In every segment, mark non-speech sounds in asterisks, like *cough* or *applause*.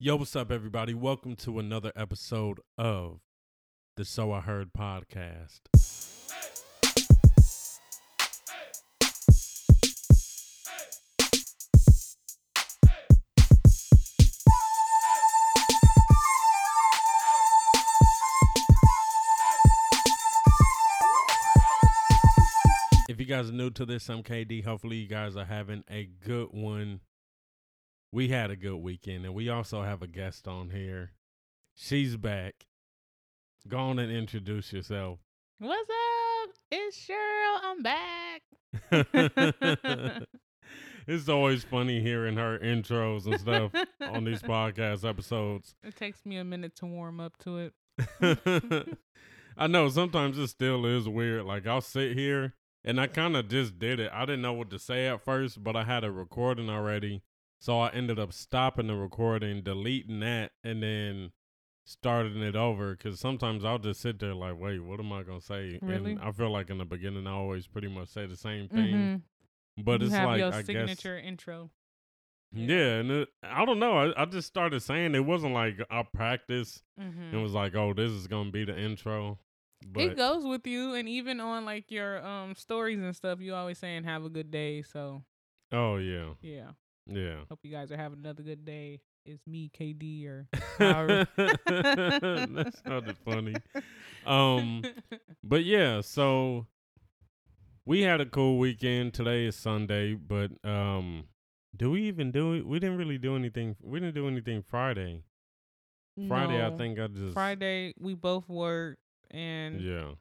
Yo, what's up, everybody? Welcome to another episode of the So I Heard podcast. If you guys are new to this, I'm KD. Hopefully, you guys are having a good one. We had a good weekend, and we also have a guest on here. She's back. Go on and introduce yourself. What's up? It's Cheryl. I'm back. *laughs* it's always funny hearing her intros and stuff on these *laughs* podcast episodes. It takes me a minute to warm up to it. *laughs* I know sometimes it still is weird. Like I'll sit here and I kind of just did it. I didn't know what to say at first, but I had a recording already. So I ended up stopping the recording, deleting that, and then starting it over. Because sometimes I'll just sit there like, wait, what am I to say? Really? And I feel like in the beginning, I always pretty much say the same thing. Mhm. But you it's like, your I guess. signature intro. Yeah, and it, I don't know. I, I just started saying it wasn't like I practiced Mhm. and was like, oh, this is gonna be the intro. But it goes with you, and even on like your um stories and stuff, you always saying "Have a good day." So oh yeah, yeah, yeah. hope you guys are having another good day. It's me, KD, or however. *laughs* that sounded funny. Um, *laughs* but yeah, so we had a cool weekend. Today is Sunday, but um, do we even do it? We didn't really do anything. We didn't do anything Friday. Friday, I think I just Friday we both worked, and Yeah,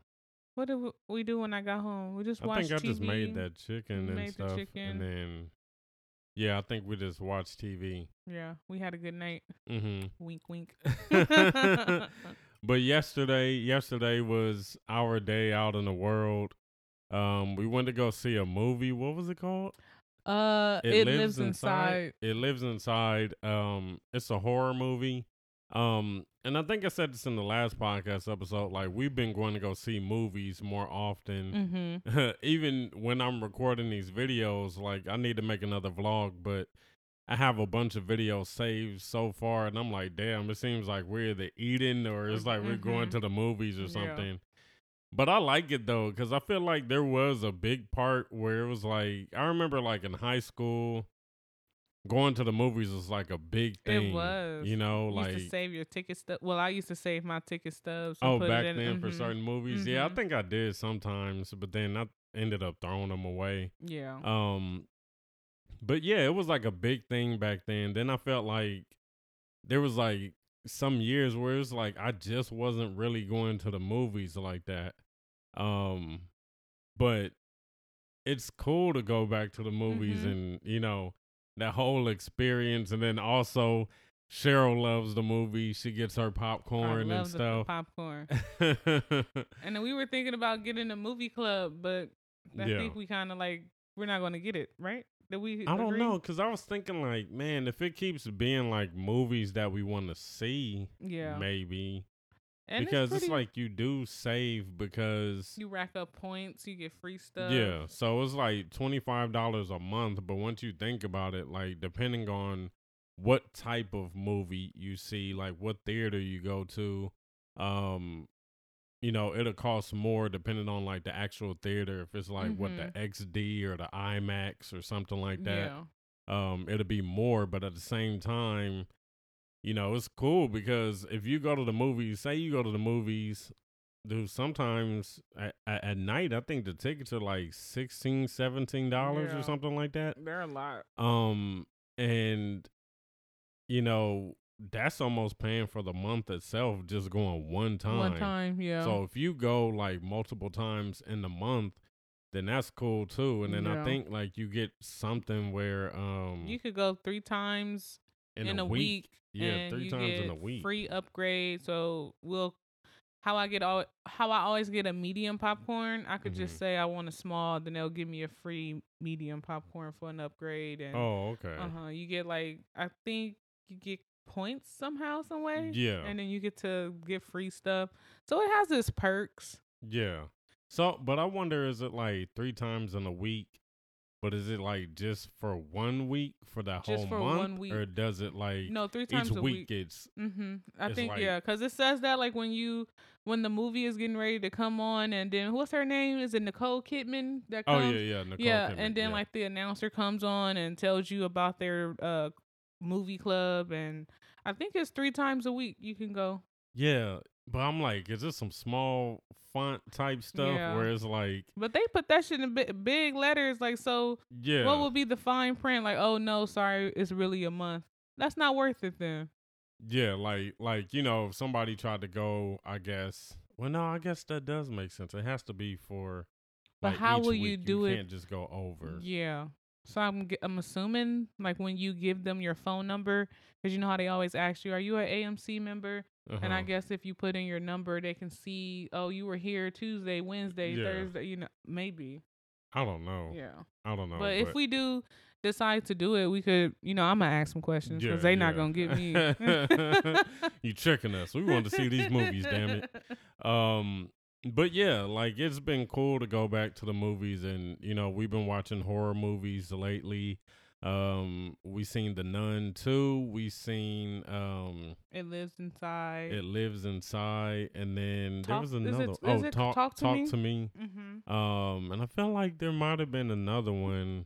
what did we- we do when I got home? We just I think I just made that chicken and stuff, chicken. and then yeah, I think we just watched TV. Yeah, we had a good night. hmm *laughs* Wink, wink. *laughs* *laughs* But yesterday, yesterday was our day out in the world. Um, we went to go see a movie. What was it called? uh, it, lives, inside. It lives inside. Um, it's a horror movie. Um, and I think I said this in the last podcast episode. Like we've been going to go see movies more often. Mm-hmm. *laughs* Even when I'm recording these videos, like I need to make another vlog, but I have a bunch of videos saved so far, and I'm like, damn, it seems like we're either eating or it's like we're going Mhm. to the movies or Yeah. something. But I like it though, because I feel like there was a big part where it was like I remember like in high school, going to the movies was like a big thing. It was. you know, like used to save your ticket stub. Well, I used to save my ticket stubs. oh, put back it in, then for mhm. certain movies, yeah, I Mhm. think I did sometimes, but then I ended up throwing them away. Yeah. Um, but yeah, it was like a big thing back then. Then I felt like there was like some years where it was like I just wasn't really going to the movies like that. Um, but it's cool to go back to the movies Mhm. and you know that whole experience, and then also. Cheryl loves the movie. She gets her popcorn and stuff. popcorn. *laughs* And then we were thinking about getting a movie club, but I Yeah. think we kind of like we're not going to get it, right? That we? I don't agree? know, cause I was thinking like, man, if it keeps being like movies that we want to see, Yeah. maybe And because it's, pretty- like you do save because you rack up points, you get free stuff. yeah, so it's like twenty five dollars a month. But once you think about it, like depending on what type of movie you see, like what theater you go to, um, you know, it'll cost more depending on like the actual theater. If it's like what the XD or the IMAX or something like that. Yeah. um it'll be more but at the same time you know it's cool because if you go to the movies say you go to the movies dude sometimes at, at, at night i think the tickets are like 16 17 dollars Yeah. or something like that They're a lot. um and you know that's almost paying for the month itself just going one time One time, yeah. so if you go like multiple times in the month then that's cool too and then i think like you get something where um you could go three times in, a, week. Yeah, three times in a week. Free upgrade. So we'll how I get all how I always get a medium popcorn. I could Mm-hmm. just say I want a small, then they'll give me a free medium popcorn for an upgrade. And Oh, okay. uh huh, you get like I think you get points somehow, some way. Yeah. and then you get to get free stuff. So it has its perks. Yeah. So, but I wonder, is it like three times in a week? But is it like just for one week for that Just whole for month, one week. or does it like No, three each times a week, week. it's Mm-hmm. I It's think like- yeah, because it says that like when you when the movie is getting ready to come on, and then what's her name? Is it Nicole Kidman that comes? oh yeah yeah Nicole yeah, Kidman, and then yeah. like the announcer comes on and tells you about their uh movie club, and I think it's three times a week you can go. yeah, but I'm like, is this some small font type stuff Yeah. where it's like But they put that shit in big letters, like so. yeah What would be the fine print? Like, oh no, sorry, it's really a month. That's not worth it then. Yeah, like like you know, if somebody tried to go, I guess. Well, no, I guess that does make sense. It has to be for. But like, how will you do it? You can't just go over. Yeah. So I'm g- I'm assuming like when you give them your phone number, because you know how they always ask you, are you an AMC member? And I Uh-huh. guess if you put in your number, they can see, oh, you were here Tuesday, Wednesday, Yeah. Thursday. You know, maybe. I don't know. Yeah. I don't know. but if we do decide to do it, we could. You know, I'm gonna ask some questions because Yeah, they not yeah. gonna get me. *laughs* you tricking us. We wanted to see these movies, damn it. *laughs* Um, but yeah, like it's been cool to go back to the movies, and you know we've been watching horror movies lately. Um, we seen The Nun too. We seen um, It lives inside. It Lives Inside, and then there Talk- was is it- another. is oh, it talk, Talk to Me? to me. mm-hmm. Um, and I felt like there might have been another one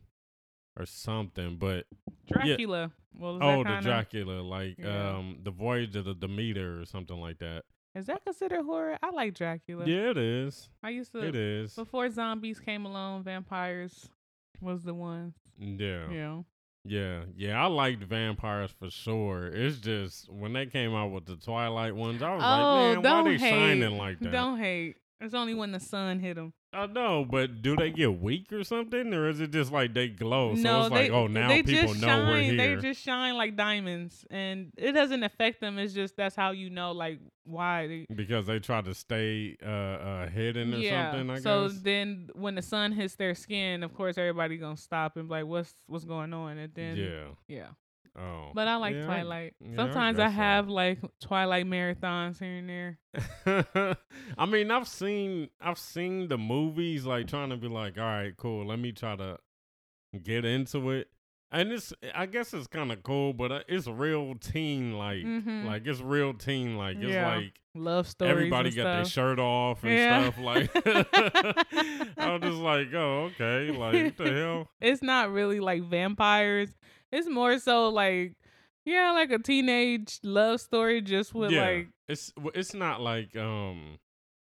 or something, but Dracula. Well, oh, the Dracula, like Yeah. um, the Voyage of the Demeter or something like that. Is that considered horror? I like Dracula. Yeah, it is. I used to It is. before zombies came along. Vampires was the one. Yeah. Yeah. Yeah, yeah, I liked vampires for sure. It's just when they came out with the Twilight ones, I was Oh, like, man, why they hate. shining like that? Don't hate. It's only when the sun hit them. I know, but do they get weak or something, or is it just like they glow? So no, it's like, they, oh, now they people just know shine. we're here. They just shine like diamonds, and it doesn't affect them. It's just that's how you know, like why. They, because they try to stay uh, uh hidden or yeah. something. I guess. so guess. then, when the sun hits their skin, of course, everybody gonna stop and be like, "What's what's going on?" And then, yeah. yeah. Oh. But I like Yeah, I- Twilight. yeah, Sometimes I, so. have like Twilight marathons here and there. *laughs* I mean, I've seen I've seen the movies like trying to be like, all right, cool. Let me try to get into it. And it's I guess it's kind of cool, but uh, it's real teen like Mhm. like it's real teen like it's Yeah. like Love stories. everybody got their shirt off and Yeah. stuff like. *laughs* I was just like, oh okay, like what the *laughs* hell? it's not really like vampires. It's more so like yeah, like a teenage love story just with yeah, like it's it's not like um,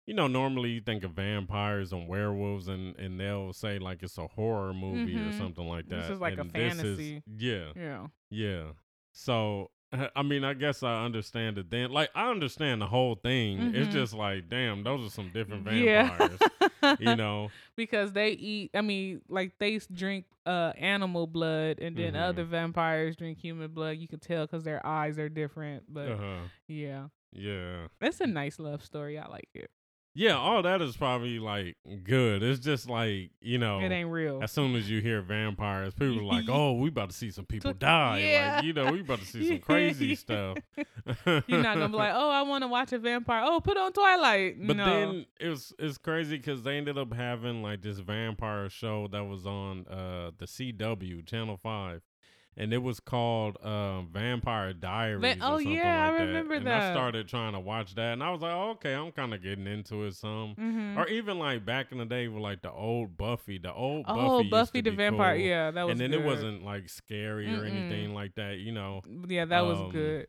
you know, normally you think of vampires and werewolves, and and they'll say like it's a horror movie or Mhm. something like that. This is like a and is- fantasy. yeah, yeah. yeah. So *laughs* I mean, I guess I understand it then. Like I understand the whole thing. It's Mhm. just like, damn, those are some different Yeah. vampires. you *laughs* know, because they eat I mean, like they drink uh animal blood and then Mhm. other vampires drink human blood. You can tell cuz their eyes are different, but uh-huh. yeah. yeah. It's a nice love story. I like it. Yeah, all that is probably like good. It's just like, you know, It ain't real. as soon as you hear vampires, people are like, *laughs* "Oh, we about to see some people die." yeah. Like, you know, we about to see some *laughs* crazy stuff. *laughs* You're not gonna be like, oh, I want to watch a vampire. Oh, put on Twilight. But no. then it was it's crazy because they ended up having like this vampire show that was on uh the CW Channel Five, and it was called uh, Vampire Diaries. or oh, yeah, I like that. remember and I started trying to watch that, and I was like, oh, okay, I'm kind of getting into it some. Mhm. Or even like back in the day with like the old Buffy, the old oh, Buffy, Buffy the Vampire. cool. Yeah, that was. and then good. it wasn't like scary or Mm-mm. anything like that, you know. Yeah, that was um, good.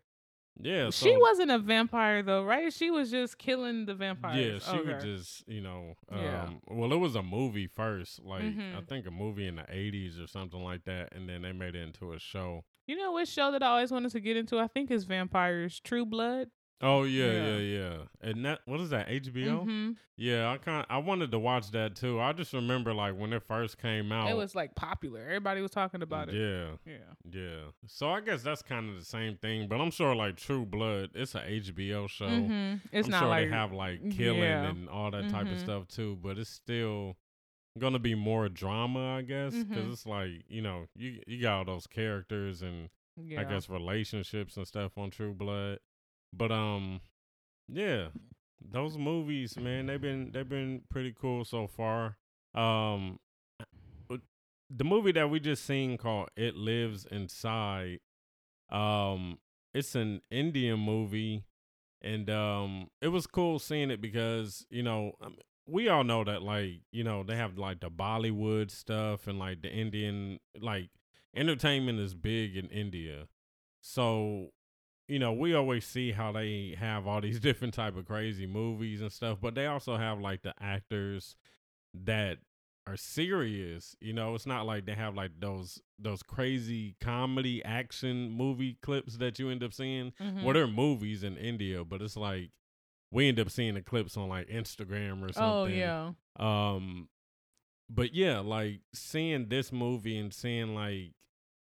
Yeah, she wasn't a vampire though, right? She was just killing the vampires. Yeah, she would just, you know, um, Yeah. well, it was a movie first, like I Mhm. think a movie in the '80s or something like that, and then they made it into a show. You know which show that I always wanted to get into? I think is Vampires True Blood. Oh yeah, Yeah. yeah, yeah. And that what is that HBO? hmm Yeah, I kind I wanted to watch that too. I just remember like when it first came out. It was like popular. Everybody was talking about it. Yeah, Yeah. yeah. So I guess that's kind of the same thing, but I'm sure like True Blood, it's a HBO show. hmm It's I'm not sure like they have like killing yeah. and all that type of Mhm. stuff too, but it's still gonna be more drama, I guess, because Mhm. it's like you know you you got all those characters and yeah. I guess relationships and stuff on True Blood, but um, yeah, those movies, man, they've been they've been pretty cool so far. Um, the movie that we just seen called It Lives Inside. Um, it's an Indian movie, and um, it was cool seeing it because you know um, we all know that like you know they have like the Bollywood stuff and like the Indian like entertainment is big in India, so you know we always see how they have all these *laughs* different type of crazy movies and stuff, but they also have like the actors that are serious. You know, it's not like they have like those those crazy comedy action movie clips that you end up seeing. Mhm. Well, they're movies in India, but it's like we end up seeing the clips on like Instagram or something. Oh yeah. Um, but yeah, like seeing this movie and seeing like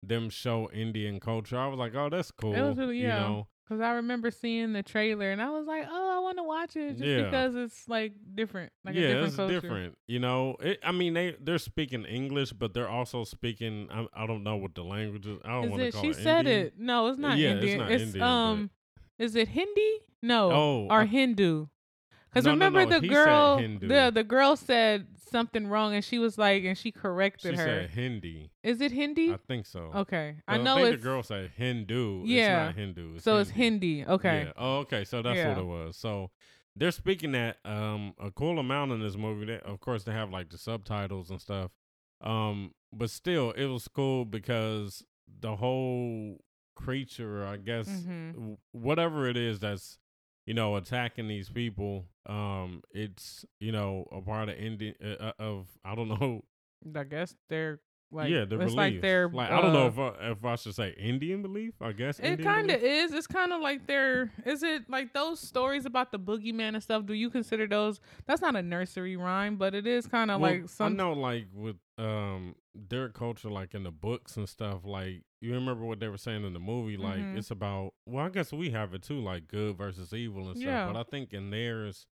them show Indian culture, I was like, oh, that's cool. It was really- You yeah. know, Cause I remember seeing the trailer and I was like, oh, I want to watch it just Yeah. because it's like different, like a yeah, different it's culture. different. You know, it, I mean, they they're speaking English, but they're also speaking. I, I don't know what the language is. I don't want to it? call She it. said Indian. it. No, it's not Yeah, it's not It's, Indian, but- um, is it Hindi? No, Oh, or I- Hindu. Because No, no, remember no, the he girl, Hindu. the the girl said something wrong, and she was like, and she She corrected her. said Hindi. Is it Hindi? I think so. okay, I know I think it's the girl said Hindu. Yeah. It's not Hindu. It's so it's Hindi. Hindi. Okay, Yeah. Oh, okay. So that's Yeah. what it was. So they're speaking that um a cool amount in this movie. That of course they have like the subtitles and stuff. Um, but still, it was cool because the whole creature, I guess, Mhm. w- whatever it is that's you know attacking these people, um, it's you know a part of Indian uh, uh, of I don't *laughs* know. I guess they're like yeah, the it's belief. like they're like I don't know uh, if I, if I should say Indian belief. I guess It kind of is. It's kind of like they're. Is it like those stories about the boogeyman and stuff? Do you consider those? That's not a nursery rhyme, but it is kind of Well, like some. I know, like with um their culture, like in the books and stuff. Like you remember what they were saying in the movie? Like Mhm. it's about. Well, I guess we have it too, like good versus evil and stuff. Yeah. But I think in theirs,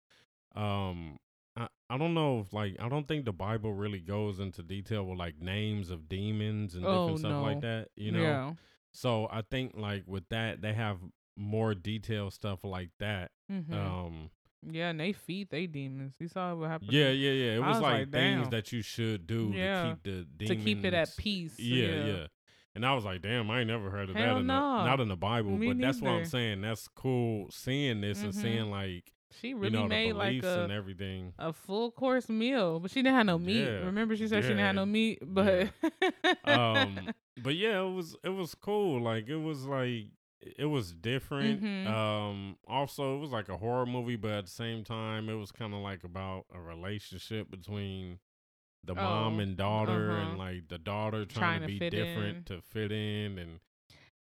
um, I I don't know if like I don't think the Bible really goes into detail with like names of demons and Oh, different stuff like that. You know. Yeah. So I think like with that, they have more detailed stuff like that. hmm Um. Yeah, and they feed they demons. You saw what happened. Yeah, yeah, yeah. It was, was like, like, things that you should do Yeah, to keep the demons to keep it at peace. Yeah, yeah. yeah. And I was like, damn, I ain't never heard of Hell that. In the, no. not in the Bible, Me but that's what I'm saying. That's cool seeing this and Mhm. seeing like She really you know made like a and everything. a full course meal, but she didn't have no meat. Yeah, Remember, she said she didn't have no meat, but um, but yeah, it was it was cool. Like it was like it was different. Mhm. Um, also it was like a horror movie, but at the same time, it was kind of like about a relationship between the mom Oh, and daughter, uh-huh. and like the daughter Trying trying, to to be different in. to fit in, and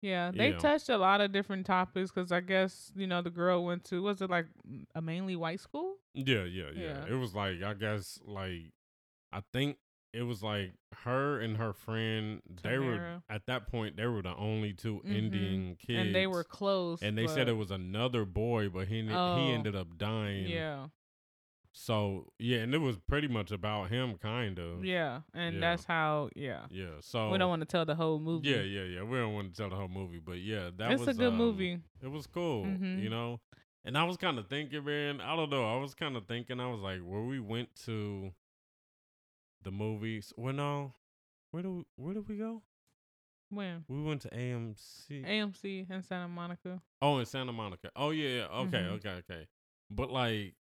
Yeah, they Yeah. touched a lot of different topics because I guess you know the girl went to was it like a mainly white school? yeah, yeah, yeah. Yeah. It was like I guess like I think it was like her and her friend. They were at that point they were the only 2 Mhm. Indian kids, And they were close. and they said it was another boy, but he Oh. he ended up dying. yeah, So yeah, and it was pretty much about him, kind of. yeah, and Yeah. that's how. Yeah, Yeah. So we don't want to tell the whole movie. Yeah, yeah, yeah. We don't want to tell the whole movie, but yeah, that it's was a good um, movie. It was cool, Mhm. you know. And I was kind of thinking, man. I don't know. I was kind of thinking. I was like, where we went to the movies. Well, no. Where do we, where did we go? When We went to AMC. AMC in Santa Monica. oh, in Santa Monica. Oh yeah, yeah. Okay, Mhm. okay, okay. But like,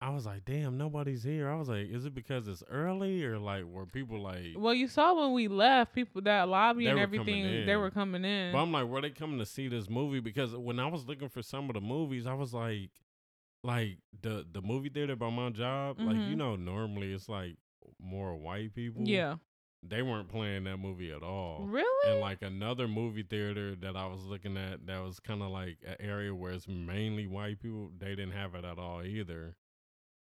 I was like, damn, nobody's here. I was like, is it because it's early or like were people like? Well, you saw when we left, people that lobby and everything, they were coming in. But I'm like, were they coming to see this movie? Because when I was looking for some of the movies, I was like, like the the movie theater by my job, like you Mhm. know, normally it's like more white people. yeah, they weren't playing that movie at all. really? And like another movie theater that I was looking at, that was kind of like an area where it's mainly white people. They didn't have it at all either.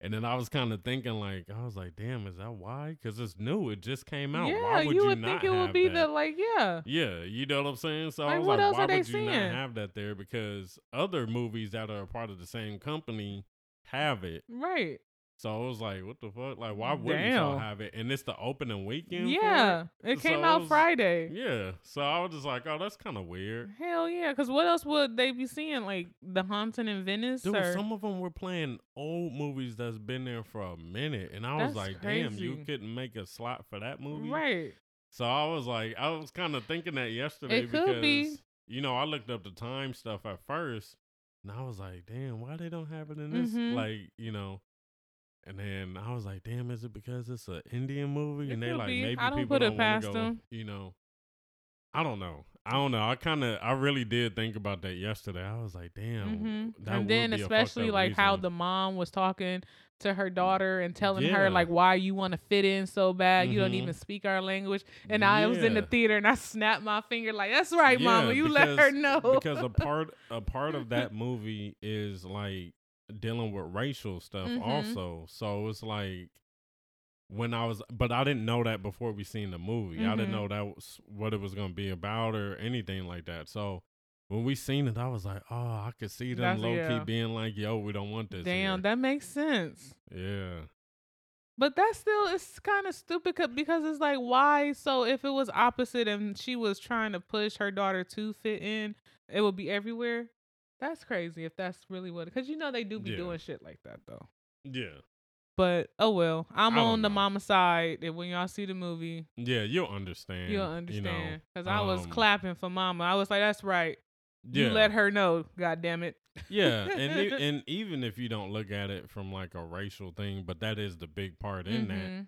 And then I was kind of thinking, like, I was like, damn, is that why? Because it's new. It just came out. yeah, why would you would think it would be that? the like, yeah, Yeah, you know what I'm saying. So I was what like, else why would you not have that there? Because other movies that are a part of the same company have it. right. So it was like, what the fuck? Like, why wouldn't y'all have it? And it's the opening weekend. Yeah, it So came it out was- Friday. Yeah. So I was just like, oh, that's kind of weird. Hell yeah, because what else would they be seeing? Like the haunting in Venice? Dude, or? some of them were playing old movies that's been there for a minute, and I was That's like, "Damn, you couldn't make a slot for that movie." right. So I was like, I was kind of thinking that yesterday It could because be. you know I looked up the time stuff at first, and I was like, damn, why they don't have it in this? Mhm. Like, you know. And then I was like, damn, is it because it's an Indian movie? It and they like be. maybe I don't people put it don't past go, them. You know. I don't know. I don't know. I kind of, I really did think about that yesterday. I was like, damn. hmm that And then especially like how the mom was talking to her daughter and telling Yeah. her like why you want to fit in so bad. You don't Mhm. even speak our language. And I was in the theater and I snapped my finger like, "That's right, mama. Yeah, You let her know." because a part a part of *laughs* that movie is like dealing with racial stuff Mhm. also. So it's like when I was but I didn't know that before we seen the movie. I Mhm. didn't know that was what it was gonna be about or anything like that. So when we seen it, I was like, oh, I could see them That's- low yeah. key being like, yo, we don't want this. Damn, here. that makes sense. yeah. But that still is kind of stupid because it's like, why? So if it was opposite and she was trying to push her daughter to fit in, it would be everywhere. That's crazy if that's really what. Because you know they do be Yeah. doing shit like that though. Yeah. But oh well, I'm on the mama side. And when y'all see the movie, Yeah, you'll understand. you'll you know, understand. Because I was um, clapping for mama. I was like, that's right. Yeah. You let her know. God damn it. Yeah, and e- *laughs* and even if you don't look at it from like a racial thing, but that is the big part in that. Mhm.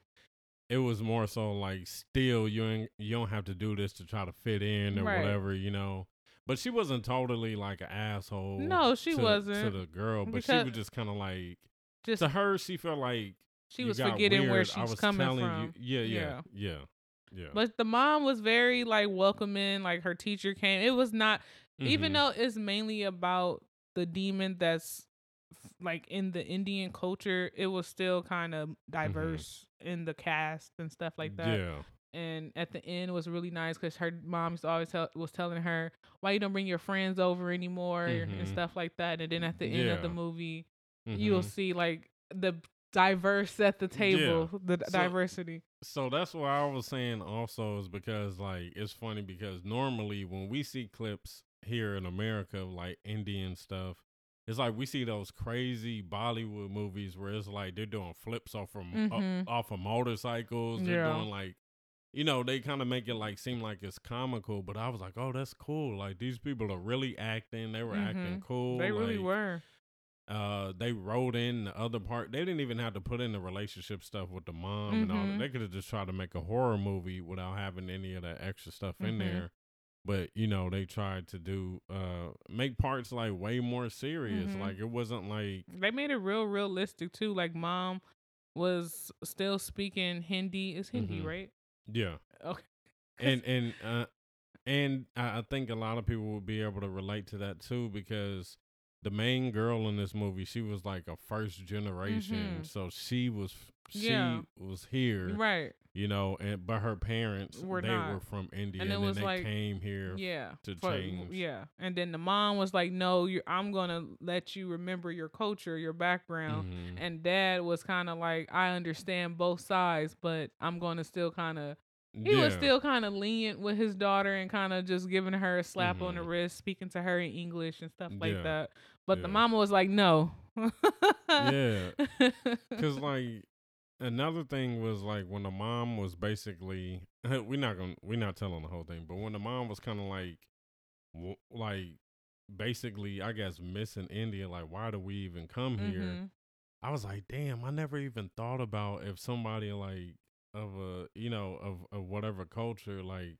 It was more so like still you ain't, you don't have to do this to try to fit in or Right. whatever, you know. But she wasn't totally like an asshole. No, she to, wasn't. To the girl, but she was just kind of like Just to her. She felt like she was forgetting where weird. I she's was coming from. You, yeah, yeah, Yeah. yeah, yeah. But the mom was very like welcoming. Like her teacher came. It was not even Mhm. though it's mainly about the demon that's like in the Indian culture, it was still kind of diverse in the cast and stuff like that. Mm-hmm. Yeah, And at the end was really nice because her mom used always tell, was telling her why you don't bring your friends over anymore and Mhm. stuff like that. And then at the end of the Yeah. movie, you'll Mhm. see like the diverse at the table, the d- So- diversity. So that's what I was saying also is because like it's funny because normally when we see clips here in America like Indian stuff, it's like we see those crazy Bollywood movies where it's like they're doing flips off from Mhm. off of motorcycles. They're Yeah. doing like you know, they kind of make it like seem like it's comical, but I was like, oh, that's cool. Like these people are really acting. They were acting Mhm. cool. They really were. uh they wrote in the other part they didn't even have to put in the relationship stuff with the mom and all that they could have just tried to make a horror movie without having any of that extra stuff in Mhm. there but you know they tried to do uh make parts like way more serious Mhm. like it wasn't like They made it real realistic too. Like mom was still speaking Hindi. It's Hindi, Mhm. right? Yeah Okay. and and uh and I, I think a lot of people will be able to relate to that too because the main girl in this movie she was like a first generation Mhm. so she was she Yeah. was here right. you know, and but her parents Were they not. were from India, And and, then they like- came here. Yeah. to for- change. Yeah. And then the mom was like, "No, you're, I'm gonna let you remember your culture, your background." Mhm. And dad was kind of like, "I understand both sides, but I'm gonna still kind of." He was still kind of lenient with his daughter and kind of just giving her a slap on the Mhm. wrist, speaking to her in English and stuff like Yeah. that. But the mama was like, "No." yeah, *laughs* because like another thing was like when the mom was basically *laughs* we're not gonna we're not telling the whole thing, but when the mom was kind of like w- like basically I guess missing India, like why do we even come here? Mhm. I was like, damn, I never even thought about if somebody like of a you know of of whatever culture like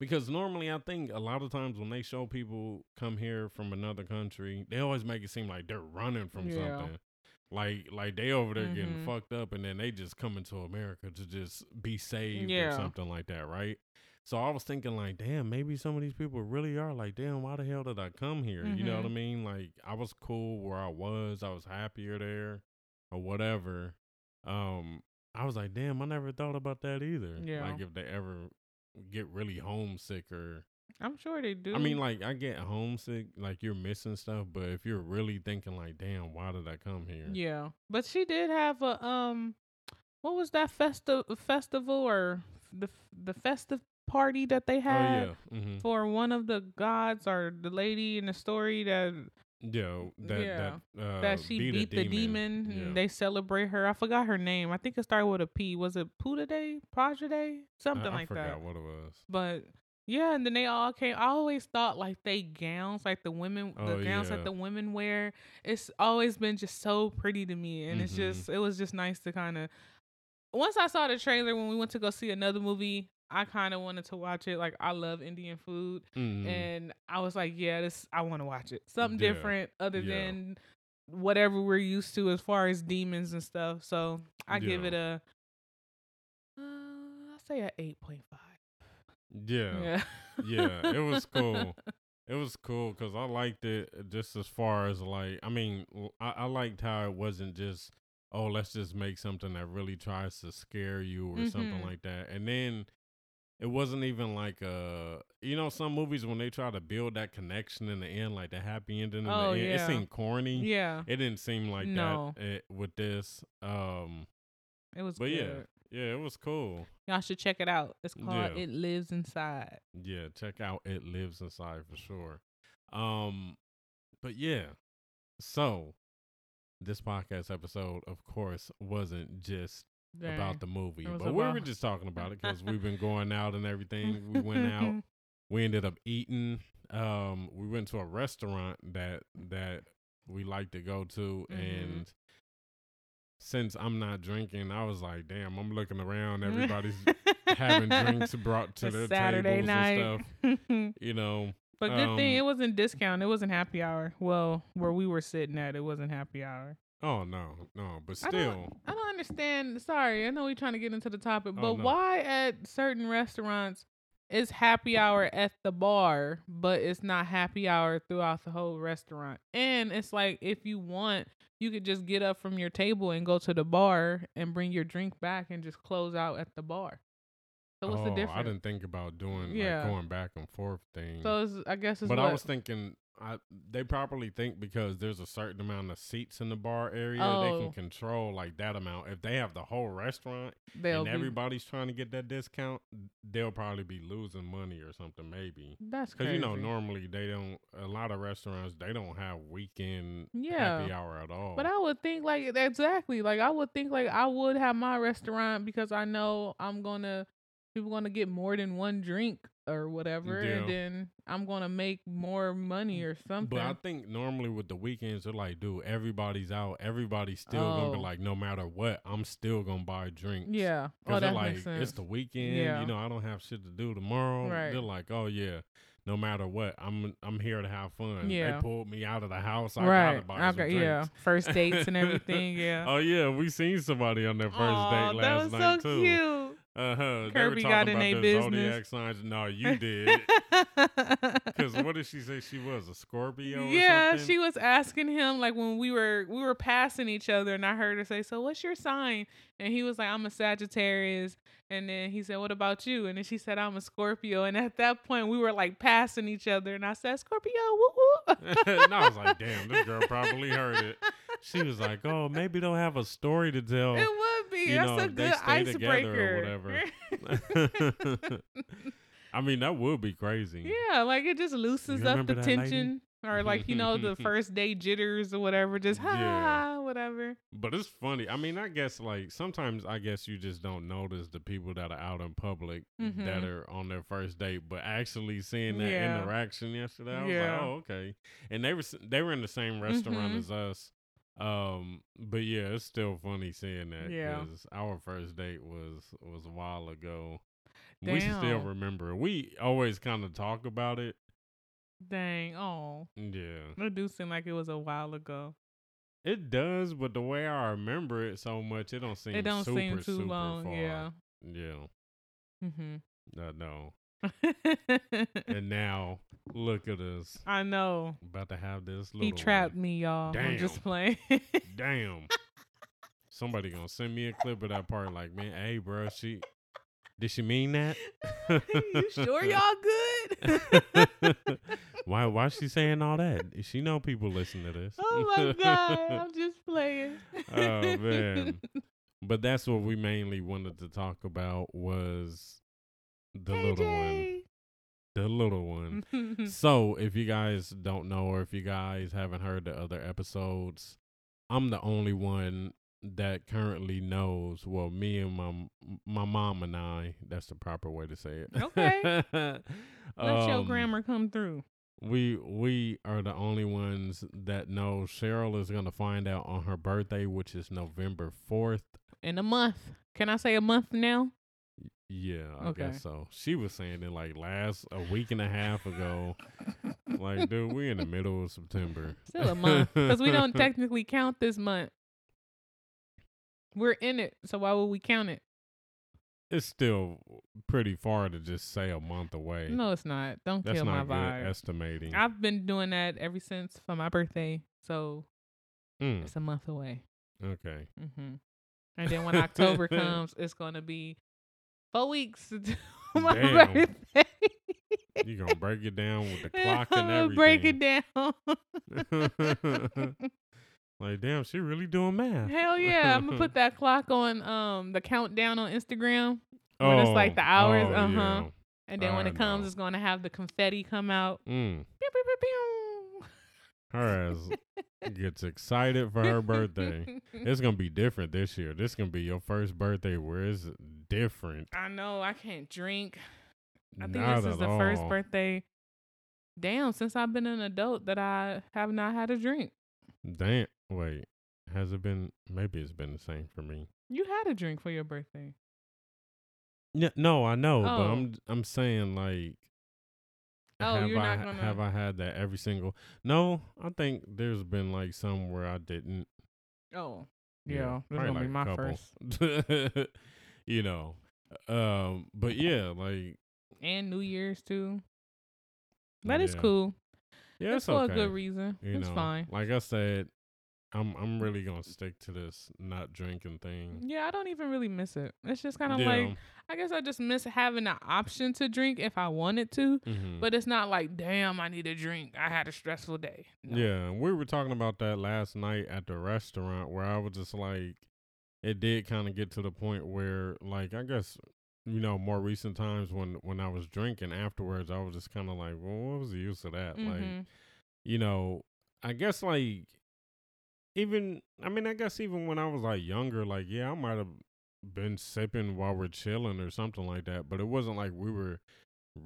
because normally I think a lot of times when they show people come here from another country, they always make it seem like they're running from Yeah. something. Like like they over there getting Mhm. fucked up and then they just come into America to just be saved or something like that, right? So I was thinking like, damn, maybe some of these people really are like, damn, why the hell did I come here? You know what I Mhm. mean? Like I was cool where I was, I was happier there or whatever. Um I was like, damn, I never thought about that either. Yeah. Like if they ever get really homesick or I'm sure they do. I mean like I get homesick, like you're missing stuff, but if you're really thinking like, damn, why did I come here? Yeah, but she did have a um, what was that festi- festival or the the festive party that they Oh had yeah. hmm for one of the gods or the lady in the story that Yeah, that Yeah. that uh, that she beat, the demon. Yeah. and they celebrate her. I forgot her name. I think it started with a P. Was it Puda Day? Praja Day? I- Something I like forgot that. what it was. But yeah, and then they all came. I always thought like they gowns, like the women, the Oh, gowns yeah. that the women wear. It's always been just so pretty to me, and it's Mhm. just it was just nice to kind of. Once I saw the trailer when we went to go see another movie, I kind of wanted to watch it. Like I love Indian food, Mhm. and I was like, yeah, this I want to watch it. Something Yeah. different other Yeah. than whatever we're used to as far as demons and stuff. So I give it a. Uh, I'll say a eight point five. yeah, Yeah. yeah, it was cool. *laughs* It was cool because I liked it uh, just as far as like, I mean, I liked how it wasn't just, oh, let's just make something that really tries to scare you or something Mhm. like that. And then it wasn't even like, uh, you know, some movies when they try to build that connection in the end, like the happy ending in Oh, the end, yeah. it seemed corny. Yeah, It didn't seem like No. that eh, with this. Um, it was but good. yeah, yeah, it was cool. Y'all should check it out. It's called Yeah. It Lives Inside. Yeah, check out It Lives Inside for sure. Um but yeah. So this podcast episode of course wasn't just about the movie, but we were just talking about it cuz we've been going out and everything. We *laughs* went out, we ended up eating. Um we went to a restaurant that that we like to go to Mhm. and since I'm not drinking, I was like, damn, I'm looking around *laughs* everybody's having drinks brought to It's their Saturday tables night. and stuff. *laughs* You know, but good thing Um, it wasn't discount. It wasn't happy hour. Well, where we were sitting at, it wasn't happy hour. Oh no, no, but I still, don't, I don't understand. Sorry, I know we're trying to get into the topic, Oh, but no. why at certain restaurants is happy hour at the bar, but it's not happy hour throughout the whole restaurant? And it's like if you want, you could just get up from your table and go to the bar and bring your drink back and just close out at the bar. So what's oh, the difference? I didn't think about doing Yeah. like going back and forth thing. So I guess it's but what, I was thinking, I they probably think because there's a certain amount of seats in the bar area, they Oh. can control like that amount. If they have the whole restaurant they'll and be, everybody's trying to get that discount, they'll probably be losing money or something, maybe. That's Because you know, normally they don't. A lot of restaurants they don't have weekend Yeah. happy hour at all. But I would think like exactly like I would think like I would have my restaurant because I know I'm gonna people gonna get more than one drink or whatever, Yeah. and then I'm gonna make more money mm, or something. But I think normally with the weekends, they're like, dude, everybody's out. Everybody's still gonna be Oh. like, no matter what, I'm still gonna buy drinks. yeah, oh Because that they're like, makes sense. it's the weekend. Yeah. You know, I don't have shit to do tomorrow. Right. They're like, oh yeah, no matter what, I'm I'm here to have fun. Yeah. They pulled me out of the house. I right? gotta buy some okay, yeah, first dates and *laughs* everything. Yeah. oh yeah, we seen somebody on their first Aw, date that last was night so too. cute. Uh huh. They were Kirby talking got in about they their business. zodiac signs. No, you *laughs* did. Because what did she say she was? A Scorpio? Or yeah, she was asking him like when we were we were passing each other, and I heard her say, "So what's your sign?" And he was like, "I'm a Sagittarius." And then he said, "What about you?" And then she said, "I'm a Scorpio." And at that point, we were like passing each other, and I said, "Scorpio, woo woo." *laughs* and I was like, damn, this girl probably heard it. *laughs* She was like, oh, maybe they'll have a story to tell. It would be. you That's know, a if they good stay together or whatever. *laughs* I mean, that would be crazy. yeah, like it just loosens up the that lady? tension, or like you know the *laughs* first day jitters or whatever. Just ha Yeah. whatever. But it's funny. I mean, I guess like sometimes I guess you just don't notice the people that are out in public that Mhm. are on their first date, but actually seeing that Yeah. interaction yesterday, I was Yeah. like, oh, okay. And they were they were in the same restaurant Mhm. as us. Um, but yeah, it's still funny seeing that Yeah. our first date was was a while ago. We still remember. it. We always kind of talk about it. Dang. Oh, Yeah, it do seem like it was a while ago. it does. But the way I remember it so much, it don't seem it don't super, seem too long. far. Yeah. yeah. Mhm. Uh, no. And *laughs* now look at us I know. about to have this. Little He trapped me, y'all. I'm just playing. Damn. Somebody gonna send me a clip of that part. Like, man, hey, bro, she did she mean that? *laughs* you sure y'all good? *laughs* why? Why she saying all that? She know people listen to this. oh my god, I'm just playing. Oh, man. But that's what we mainly wanted to talk about was the little one. The little one. so if you guys don't know, or if you guys haven't heard the other episodes, I'm the only one that currently knows. Well, me and my my mom and I. That's the proper way to say it. Okay. *laughs* Let your Um, grammar come through. we we are the only ones that know Cheryl is gonna find out on her birthday, which is November fourth. In a month. Can I say a month now? Yeah, I Okay. guess so. She was saying it like last a week and a half ago. like, dude, we are in the middle of September. Still a month. Because we don't *laughs* technically count this month. We're in it. So why would we count it? it's still pretty far to just say a month away. No, it's not. Don't That's kill my not good vibe. estimating. I've been doing that ever since for my birthday. So Mm, it's a month away. okay. Mm-hmm. And then when October *laughs* comes, it's going to be four weeks to *laughs* my Damn. birthday. You gonna break it down with the *laughs* clock and everything. Break it down. *laughs* like, damn, she really doing math. Hell yeah. I'm going to put that clock on um the countdown on Instagram. when it's like the hours, oh, uh-huh. yeah. And then when it comes, it's going to have the confetti come out. Mm. Pew, pew, pew, pew. Her ass gets excited for her birthday. *laughs* It's gonna be different this year. This gonna be your first birthday where it's different. I know I can't drink. I think Not this is the first birthday. Damn, since I've been an adult that I have not had a drink. Damn. Wait, has it been? Maybe it's been the same for me. You had a drink for your birthday. Yeah, no, I know, but Oh. I'm I'm saying like. Oh, have you're I not gonna- have I had that every single? No, I think there's been like some where I didn't. Oh, yeah, probably gonna be my first. *laughs* you know, um, but yeah, like And New Year's too. That is yeah. cool. Yeah, it's it's for okay. a good reason. You it's know, fine. Like I said, I'm I'm really gonna stick to this not drinking thing. Yeah, I don't even really miss it. It's just kind of Yeah. like I guess I just miss having the option to drink if I wanted to. Mhm. But it's not like, damn, I need a drink. I had a stressful day. No. Yeah, we were talking about that last night at the restaurant where I was just like, it did kind of get to the point where, like, I guess, you know, more recent times when when I was drinking afterwards, I was just kind of like, well, what was the use of that? Like, Mhm. you know, I guess like even I mean, I guess even when I was like younger, like yeah, I might have been sipping while we're chilling or something like that, but it wasn't like we were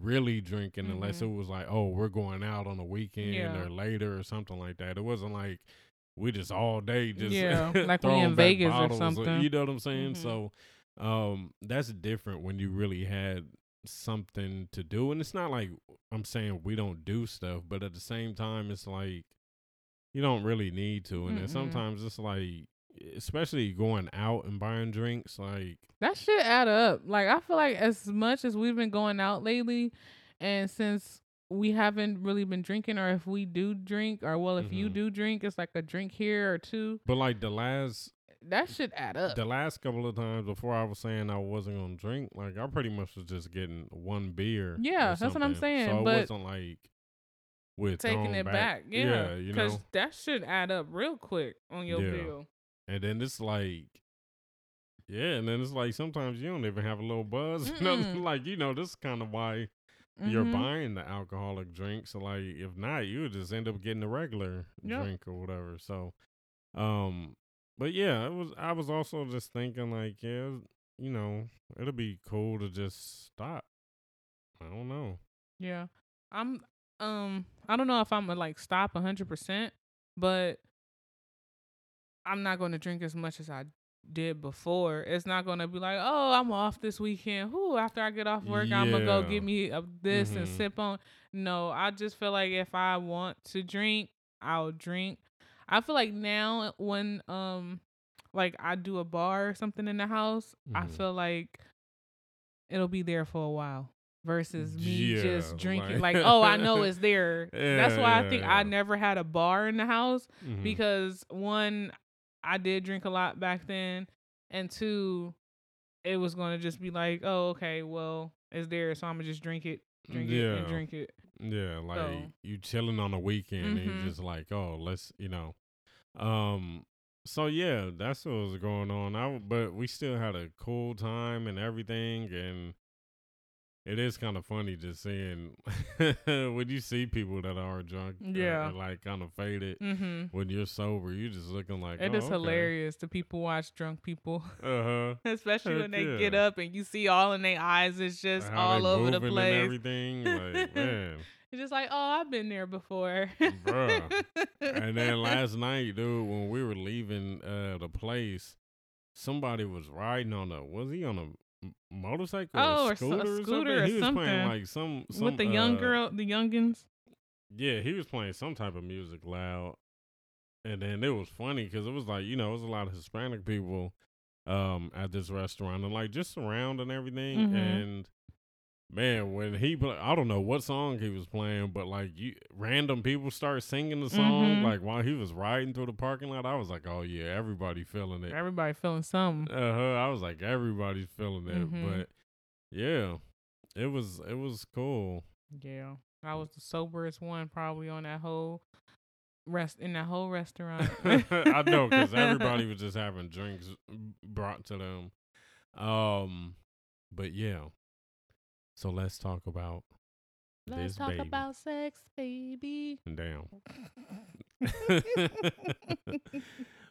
really drinking unless it was like, oh, we're going out on a weekend Yeah. or later or something like that. It wasn't like we just all day just Yeah, *laughs* like we in Vegas or something. you know what I'm saying? Mhm. So um that's different when you really had something to do and it's not like I'm saying we don't do stuff, but at the same time it's like you don't really need to and then Mm-mm. sometimes it's like especially going out and buying drinks like That should add up. Like I feel like as much as we've been going out lately, and since we haven't really been drinking, or if we do drink, or well, if you Mhm. do drink, it's like a drink here or two. but like the last That should add up. the last couple of times before I was saying I wasn't gonna drink, like I pretty much was just getting one beer. Yeah, that's what I'm saying, So but it wasn't like we're Taking it back, yeah, yeah, you know. because that should add up real quick on your Yeah. bill. And then it's like, yeah, and then it's like sometimes you don't even have a little buzz. *laughs* You know, Mm-mm. like you know, this is kind of why you're Mhm. buying the alcoholic drinks. So like, if not, you would just end up getting a regular Yep. drink or whatever. So, um, but yeah, it was. I was also just thinking like, yeah, you know, it'll be cool to just stop. I don't know. Yeah. I'm um I don't know if I'm gonna like stop a hundred percent, but I'm not gonna drink as much as I did before. It's not gonna be like, oh, I'm off this weekend. Whoo, after I get off work, I'm gonna go get me a, this and Mhm. sip on. No, I just feel like if I want to drink, I'll drink. I feel like now when um like I do a bar or something in the house, I Mhm. feel like it'll be there for a while versus me Yeah, just drinking like- like, oh I know *laughs* it's there. That's why I think yeah. I never had a bar in the house Mhm. because one, I did drink a lot back then, and two, it was gonna just be like, oh okay, well it's there, so I'm gonna just drink it, drink it, and Yeah. drink it. Yeah, like So- you chilling on a weekend and Mhm. you just like, oh, let's, you know. Um so yeah, that's what was going on. I but we still had a cool time and everything and it is kind of funny just seeing *laughs* when you see people that are drunk, uh, Yeah. like kind of faded. Mm-hmm. When you're sober, you're just looking like It oh, is okay. hilarious to people watch drunk people, *laughs* Uh huh. *laughs* especially when they get up and you see all in their eyes. It's just How all over the place. everything. Like man. It's just like, oh, I've been there before. Bruh. and then last night, dude, when we were leaving uh the place, somebody was riding on a was he on a motorcycle Oh, or or so- a scooter or, something? or he was something. playing like some, some with the young uh, girl, the youngins. Yeah, he was playing some type of music loud, and then it was funny because it was like you know it was a lot of Hispanic people um at this restaurant and like just around and everything Mhm. and. Man, when he, pla- I don't know what song he was playing, but like you, random people start singing the song, Mhm. like while he was riding through the parking lot. I was like, oh yeah, everybody feeling it. Everybody feeling something. Uh huh. I was like, everybody's feeling it, Mhm. but yeah, it was it was cool. Yeah, I was the soberest one probably on that whole rest in that whole restaurant. *laughs* I know because everybody *laughs* was just having drinks brought to them. Um, but yeah. So let's talk about Let's this talk baby. about sex, baby. Damn. *laughs* *laughs*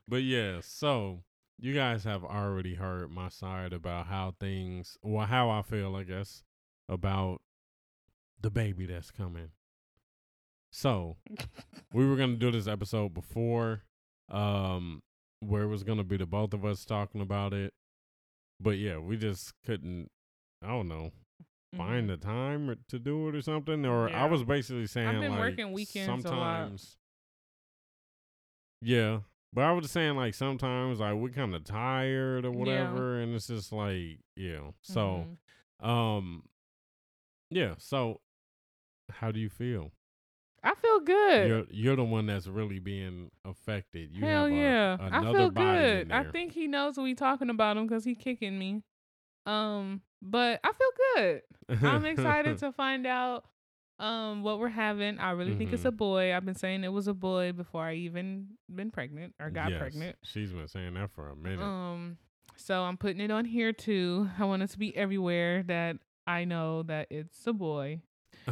but yeah, so you guys have already heard my side about how things, well, how I feel, I guess, about the baby that's coming. So *laughs* we were gonna do this episode before, um, where it was gonna be the both of us talking about it, but yeah, we just couldn't. I don't know. Find the time or- to do it or something, or I Mm-hmm. Was basically saying been like working weekends a lot. sometimes. Yeah, but I was saying like sometimes like we're kind of tired or Yeah. whatever, and it's just like yeah. So Mhm. um, yeah. So how do you feel? I feel good. You're you're the one that's really being affected. You Hell a- yeah, I feel good. I think he knows we talking about him because he kicking me. Um, but I feel good. I'm excited *laughs* to find out um what we're having. I really think it's Mhm. a boy. I've been saying it was a boy before I even been pregnant or got Yes, pregnant. She's been saying that for a minute. Um, so I'm putting it on here too. I want it to be everywhere that I know that it's a boy.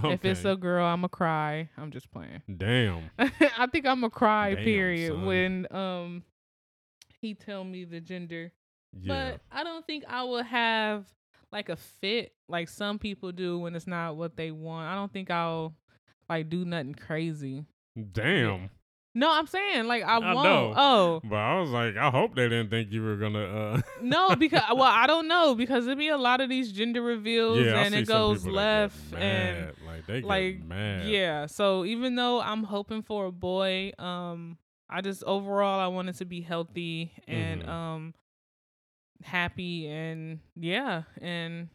If it's a girl, I'ma cry. I'm just playing. damn. *laughs* I think I'm a cry. Damn, period. son. When um he tell me the gender, Yeah. but I don't think I will have like a fit like some people do when it's not what they want. I don't think I'll like do nothing crazy. Damn. No, I'm saying like I, I won't. know. Oh But I was like, I hope they didn't think you were gonna. uh *laughs* no, because well I don't know because there be a lot of these gender reveals yeah, and it goes left and like they like mad. yeah. So even though I'm hoping for a boy, um, I just overall I want it to be healthy and Mhm. um happy and yeah and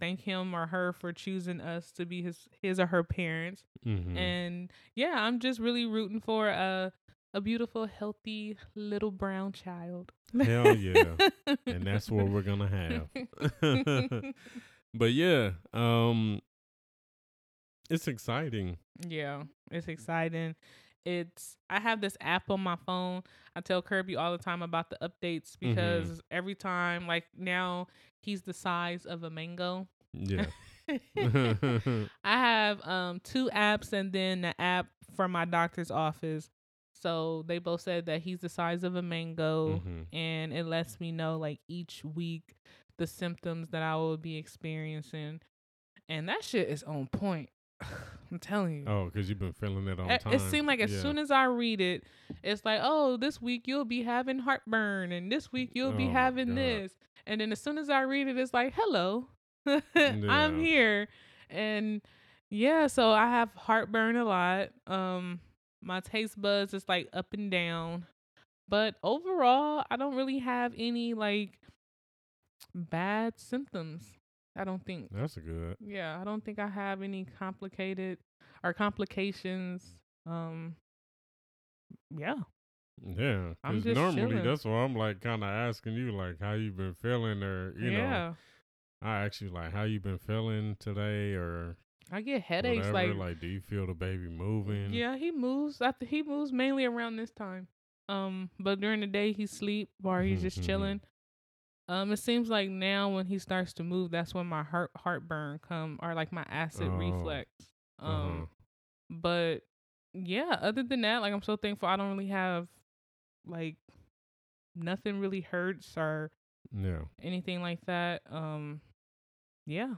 thank him or her for choosing us to be his his or her parents Mhm. and yeah i'm just really rooting for a a beautiful healthy little brown child Hell yeah. *laughs* and that's what we're gonna have. *laughs* *laughs* but yeah, um, it's exciting. Yeah, it's exciting. It's I have this app on my phone. I tell Kirby all the time about the updates Mm-hmm. because every time like now he's the size of a mango. Yeah. *laughs* I have um two apps and then the app from my doctor's office. So they both said that he's the size of a mango Mhm. and it lets me know like each week the symptoms that I will be experiencing. And that shit is on point. *sighs* I'm telling you. Oh, because you've been feeling it all time. It seemed like as Yeah. soon as I read it, it's like, oh, this week you'll be having heartburn, and this week you'll Oh be having God. this. And then as soon as I read it, it's like, hello, *laughs* Yeah. I'm here. And yeah, so I have heartburn a lot. Um, my taste buds is like up and down. But overall, I don't really have any like bad symptoms. I don't think. That's a good. Yeah, I don't think I have any complicated or complications. Um, yeah, Yeah, I'm just normally chilling. that's why I'm like kind of asking you like how you been feeling or you know. I ask you like how you been feeling today or I get headaches. whatever. Like, Like, do you feel the baby moving? yeah, he moves. I th- he moves mainly around this time. Um, but during the day he sleep or he's just Mhm, mhm. chilling. Um, it seems like now when he starts to move, that's when my heart heartburn come or like my acid Oh, reflex. Um, Uh-huh. but yeah, other than that, like I'm so thankful I don't really have like nothing really hurts or Yeah. anything like that. Um, yeah.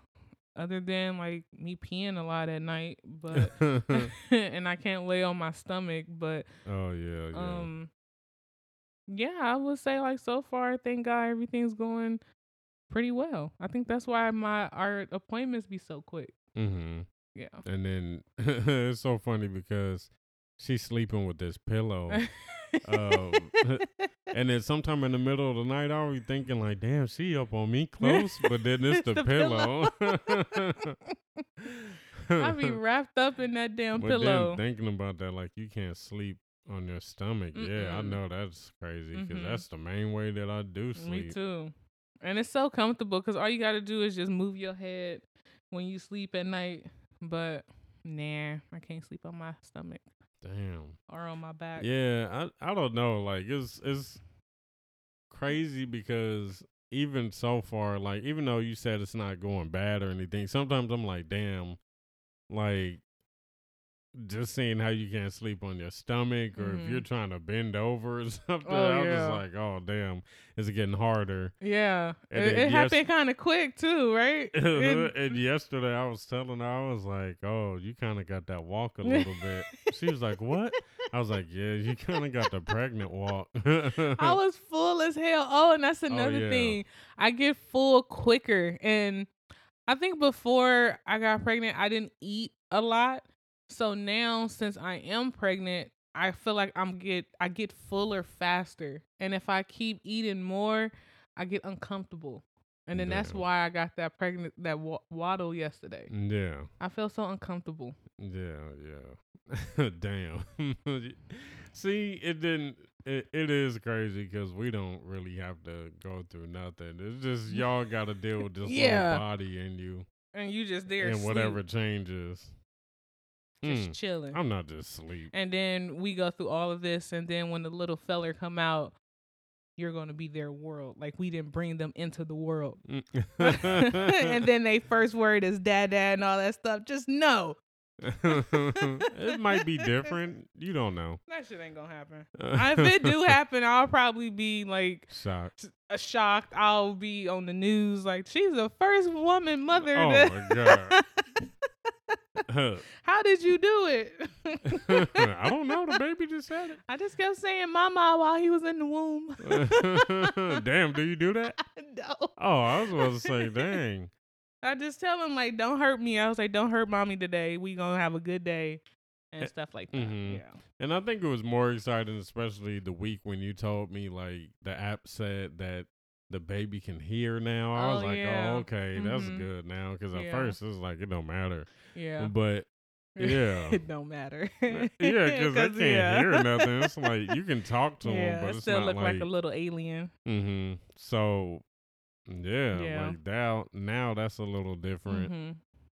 Other than like me peeing a lot at night, but *laughs* *laughs* and I can't lay on my stomach, but oh yeah, yeah. um, yeah, I would say like so far, thank God everything's going pretty well. I think that's why my our appointments be so quick. mm-hmm. Yeah. And then *laughs* it's so funny because she's sleeping with this pillow. Um, *laughs* and then sometime in the middle of the night, I'll be thinking like, "Damn, she up on me close," but then it's, It's *laughs* the, the pillow. I be wrapped up in that damn but pillow. thinking about that, like you can't sleep on your stomach. Yeah, I know that's crazy because Mhm. that's the main way that I do sleep. Me too. And it's so comfortable because all you got to do is just move your head when you sleep at night. But nah, I can't sleep on my stomach Damn. or on my back. Yeah, I I don't know. Like it's it's crazy because even so far, like even though you said it's not going bad or anything, sometimes I'm like, damn, like just seeing how you can't sleep on your stomach or if you're Mhm. trying to bend over or *laughs* something, Oh, I'm yeah. just like, oh damn, it's getting harder. Yeah. And it it yes- happened kind of quick too, right? *laughs* It- and yesterday I was telling her, I was like, oh, you kind of got that walk a little bit. She was like, *laughs* what? I was like, yeah, you kind of got the pregnant walk. I was full as hell. Oh, and that's another yeah. thing. I get full quicker. And I think before I got pregnant, I didn't eat a lot. So now since I am pregnant, I feel like I'm get I get fuller faster. And if I keep eating more, I get uncomfortable. And then that's why I got that pregnant that wa- waddle yesterday. yeah. I feel so uncomfortable. Yeah, yeah. *laughs* Damn. *laughs* See, it didn't. It, it is crazy because we don't really have to go through nothing. It's just *laughs* y'all got to deal with this Yeah. little body in you And you just there and whatever changes. Just Mm, chilling. I'm not just sleep. and then we go through all of this and then when the little feller come out you're going to be their world like we didn't bring them into the world *laughs* *laughs* and then they first word is dad dad and all that stuff just know *laughs* it might be different. You don't know. that shit ain't gonna happen if it do happen i'll probably be like Shocked. uh, shocked i'll be on the news like she's the first woman mother Oh to- my god. *laughs* how did you do it I don't know. The baby just said it. i just kept saying mama while he was in the womb. *laughs* Damn, do you do that? *laughs* no Oh, I was about to say, dang. I just tell him like, don't hurt me. I was like, don't hurt mommy today. We gonna have a good day and stuff like that. mhm. Yeah. And I think it was more exciting, especially the week when you told me like the app said that the baby can hear now. I was Oh, like, yeah. oh, okay, that's Mhm. good now. Because at Yeah. first it was like it don't matter, Yeah. but *laughs* yeah. it don't matter. yeah, because they *laughs* can't yeah. hear nothing. *laughs* It's like you can talk to yeah, them, but it's still not look like, like a little alien. Mm-hmm. So yeah, Yeah. like now now that's a little different.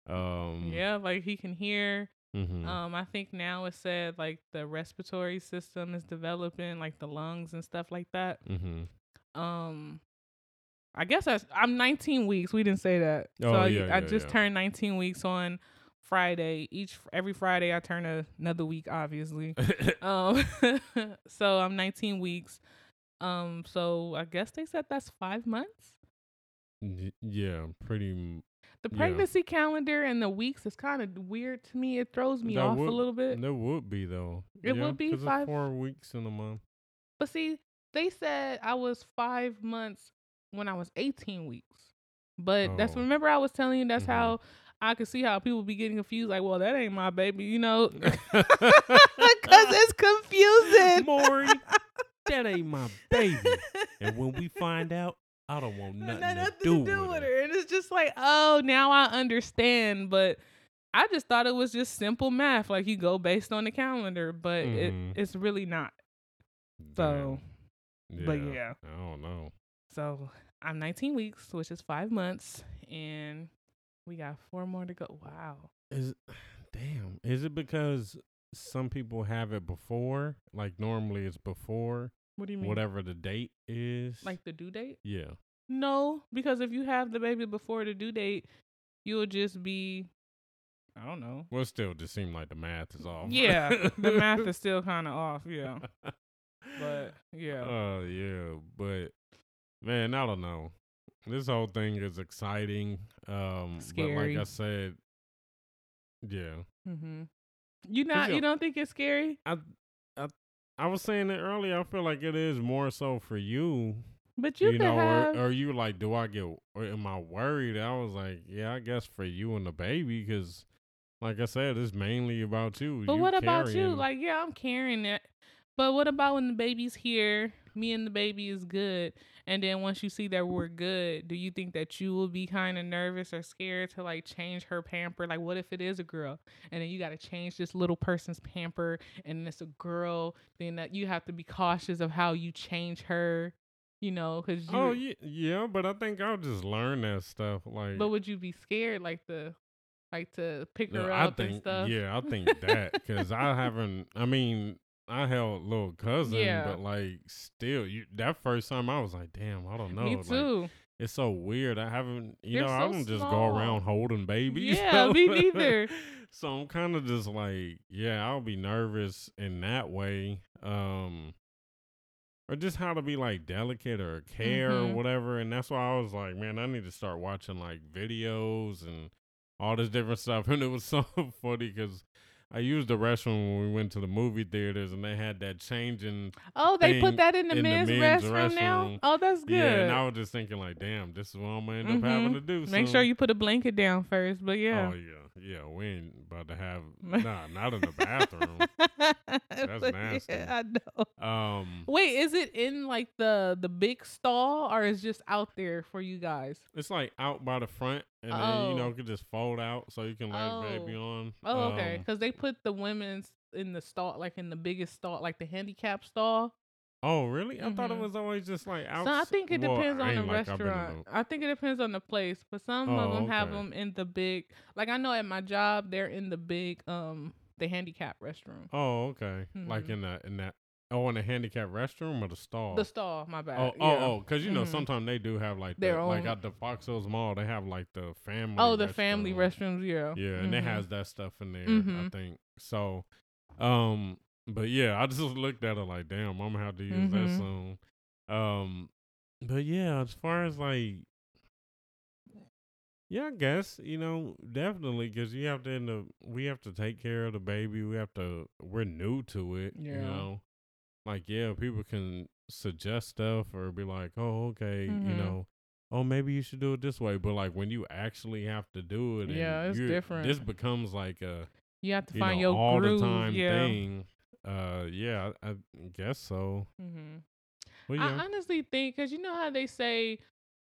hmm Um Yeah, like he can hear. mhm. Um, I think now it said like the respiratory system is developing, like the lungs and stuff like that. Mhm. Um, I guess I, I'm 19 weeks. We didn't say that. Oh, so I, yeah, I yeah, just yeah. turned 19 weeks on Friday. Each every Friday I turn a, another week, obviously. *laughs* um, *laughs* so I'm 19 weeks. Um, so I guess they said that's five months. Yeah, pretty m- The Yeah. pregnancy calendar and the weeks is kind of weird to me. It throws me That off would- a little bit. There would be though. It would be five- four weeks in a month. But see, they said I was five months when I was 18 weeks. But that's Oh. remember I was telling you that's Mhm. how I could see how people be getting confused. Like, well, that ain't my baby, you know, *laughs* *laughs* because it's confusing. Maury, *laughs* that ain't my baby. And when we find out, I don't want It nothing, to, do, to do with with her. her. And it's just like, oh, now I understand. But I just thought it was just simple math. Like you go based on the calendar, but Mhm. it, it's really not. So, but yeah. I don't know. So I'm 19 weeks, which is five months, and we got four more to go. Wow. Is damn. Is it because some people have it before? Like normally it's before What do you mean? whatever the date is. Like the due date? yeah. No, because if you have the baby before the due date, you'll just be I don't know. Well, still, just seem like the math is off. Yeah, the math is *laughs* still kind of off. Yeah, *laughs* but yeah. Oh yeah, but man, I don't know. This whole thing is exciting. Um, but like I said, yeah, Mm-hmm. You not you don't think it's scary? I, I, I was saying it earlier. I feel like it is more so for you, But you, you could know, have. or, or you like, do I get, or am I worried? I was like, yeah, I guess for you and the baby, because like I said, it's mainly about you. but you what about you? Like, yeah, I'm carrying it. But what about when the baby's here? Me and the baby is good, and then once you see that we're good, do you think that you will be kind of nervous or scared to like change her pamper? Like, what if it is a girl, and then you got to change this little person's pamper, and it's a girl? Then that you have to be cautious of how you change her. You know, because you. Oh yeah, yeah, but I think I'll just learn that stuff. Like, But would you be scared, like the, like to pick No, her I up and think, stuff? yeah, I think that because I *laughs* haven't. I mean, I held little cousin, Yeah. but like, still, you that first time I was like, damn, I don't know. Me like, too. it's so weird. I haven't, you They're know, I don't just go around holding babies. *laughs* Yeah, me neither. *laughs* so I'm kind of just like, yeah, I'll be nervous in that way. Um, or just how to be like delicate or care Mhm. or whatever. And that's why I was like, man, I need to start watching like videos and all this different stuff. *laughs* And it was so funny because I used the restroom when we went to the movie theaters and they had that changing. Oh, they put that in the, in the men's, men's restroom, now. restroom. Oh, that's good. Yeah, and I was just thinking like, damn, this is what I'm gonna end up having Mhm. to do. Make soon. sure you put a blanket down first. But yeah, Oh yeah, yeah. We ain't about to have *laughs* nah, not in the bathroom. *laughs* That's nasty. Yeah, I know. Um, Wait, is it in like the the big stall or is just out there for you guys? it's like out by the front, and then you know Oh. it could just fold out so you can lay the baby Oh. on. Oh, okay. Um, Because they put the women's in the stall, like in the biggest stall, like the handicap stall. Oh really? I thought it Mhm. was always just like out. So I think it well, depends on the like restaurant. I think it depends on the place, but some of Oh, them have them in the big. Like I know at my job, they're in the big, um, the handicap restroom. Oh, okay. Like Mhm. in that in that. Oh, in the handicap restroom or the stall? The stall, my bad. Oh, yeah. oh, oh, because you know Mhm. sometimes they do have like Their the, like at the Fox Hills Mall they have like the family. Oh, the family restrooms, yeah. Yeah, and it Mhm. has that stuff in there, I Mhm. think. So, um, but yeah, I just looked at it like, damn, I'm gonna have to use that Mhm. soon. Um, but yeah, as far as like, yeah, I guess you know definitely because you have to end up, we have to take care of the baby. We have to, we're new to it, Yeah. you know. Like, yeah, people can suggest stuff or be like, oh, okay, you Mhm. know. Oh, maybe you should do it this way, but like when you actually have to do it, and Yeah, it's different. This becomes like a You have to you find know, your all groove. the time yeah. thing. Uh, yeah, I, I guess so. Mm-hmm. I yeah, honestly think because you know how they say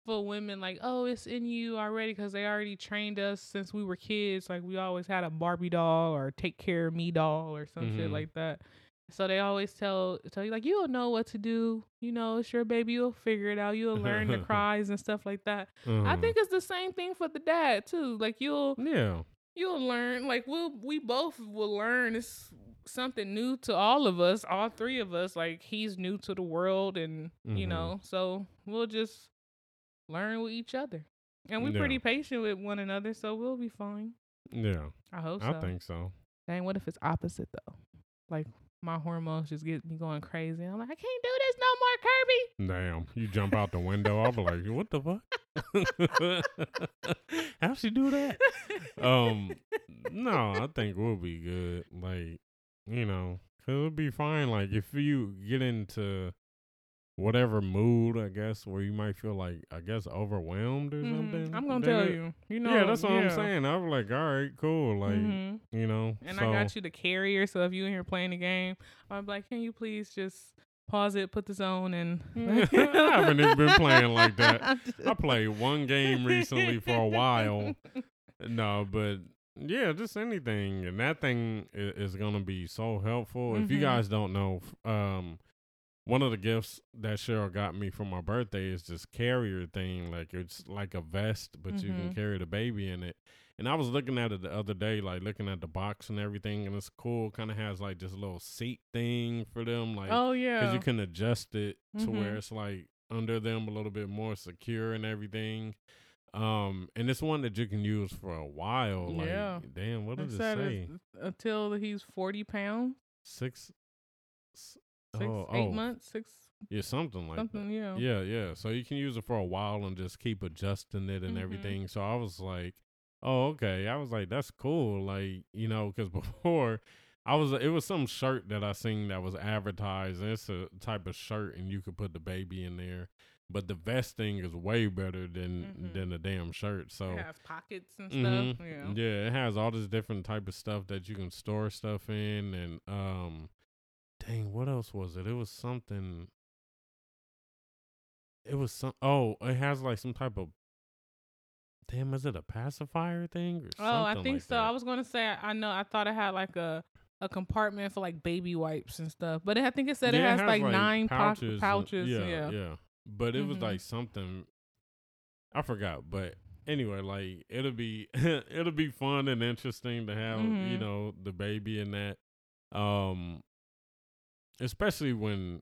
for women like, oh, it's in you already because they already trained us since we were kids. Like we always had a Barbie doll or take care of me doll or some shit Mhm. like that. So they always tell tell you like you'll know what to do. You know, it's your baby. You'll figure it out. You'll learn the *laughs* cries and stuff like that. I uh-huh. think it's the same thing for the dad too. Like you'll yeah, you'll learn like we'll we both will learn it's something new to all of us all three of us like he's new to the world and you Mhm. know so we'll just learn with each other and we're Yeah. pretty patient with one another so we'll be fine yeah, i hope so I think so. dang what if it's opposite though like my hormones just get me going crazy i'm like i can't do this no more kirby Damn, you jump out the window. I'll be like, what the fuck? *laughs* How she do that? *laughs* Um, no, I think we'll be good. Like, you know, cause it'll be fine. Like, if you get into whatever mood, I guess, where you might feel like, I guess, overwhelmed or Mhm. something. i'm gonna tell it- you you know yeah, that's what I'm saying. I'm like, all right, cool. Like, Mhm. you know, And so, I got you the carrier, so if you in here playing the game, I'm like, can you please just pause it, put this on, and *laughs* I haven't even been playing like that. *laughs* I played one game recently for a while. *laughs* No, but yeah, just anything, and that thing is, is gonna be so helpful. If you Mhm. guys don't know, um, one of the gifts that Cheryl got me for my birthday is this carrier thing. Like it's like a vest, but you can Mhm. carry the baby in it. And I was looking at it the other day, like looking at the box and everything, and it's cool. Kind of has like this little seat thing for them, like Oh yeah, because you can adjust it to where Mhm. it's like under them a little bit more secure and everything. Um, and it's one that you can use for a while. Like, Yeah. damn, what does it say? until he's forty pounds, Six, six, oh, eight oh, months, six yeah, something like that. something. Yeah. Yeah, yeah. So you can use it for a while and just keep adjusting it and Mhm. everything. So I was like, oh, okay. I was like, that's cool. Like, you know, because *laughs* before I was, it was some shirt that I seen that was advertised. And it's a type of shirt, and you could put the baby in there. But the vest thing is way better than Mhm. than the damn shirt. So It has pockets and Mhm. stuff. Yeah. yeah, it has all this different type of stuff that you can store stuff in, and um, dang, what else was it? It was something. It was some. Oh, it has like some type of. Damn, is it a pacifier thing? Or Oh, I think like so. that? I was gonna say I, I know I thought it had like a a compartment for like baby wipes and stuff, but it, I think it said it Yeah, has, like, nine pouches. and- pouches. yeah, yeah. yeah. But it was Mhm. like something. I forgot, but anyway, like it'll be *laughs* it'll be fun and interesting to have you Mhm. know the baby in that, um, especially when,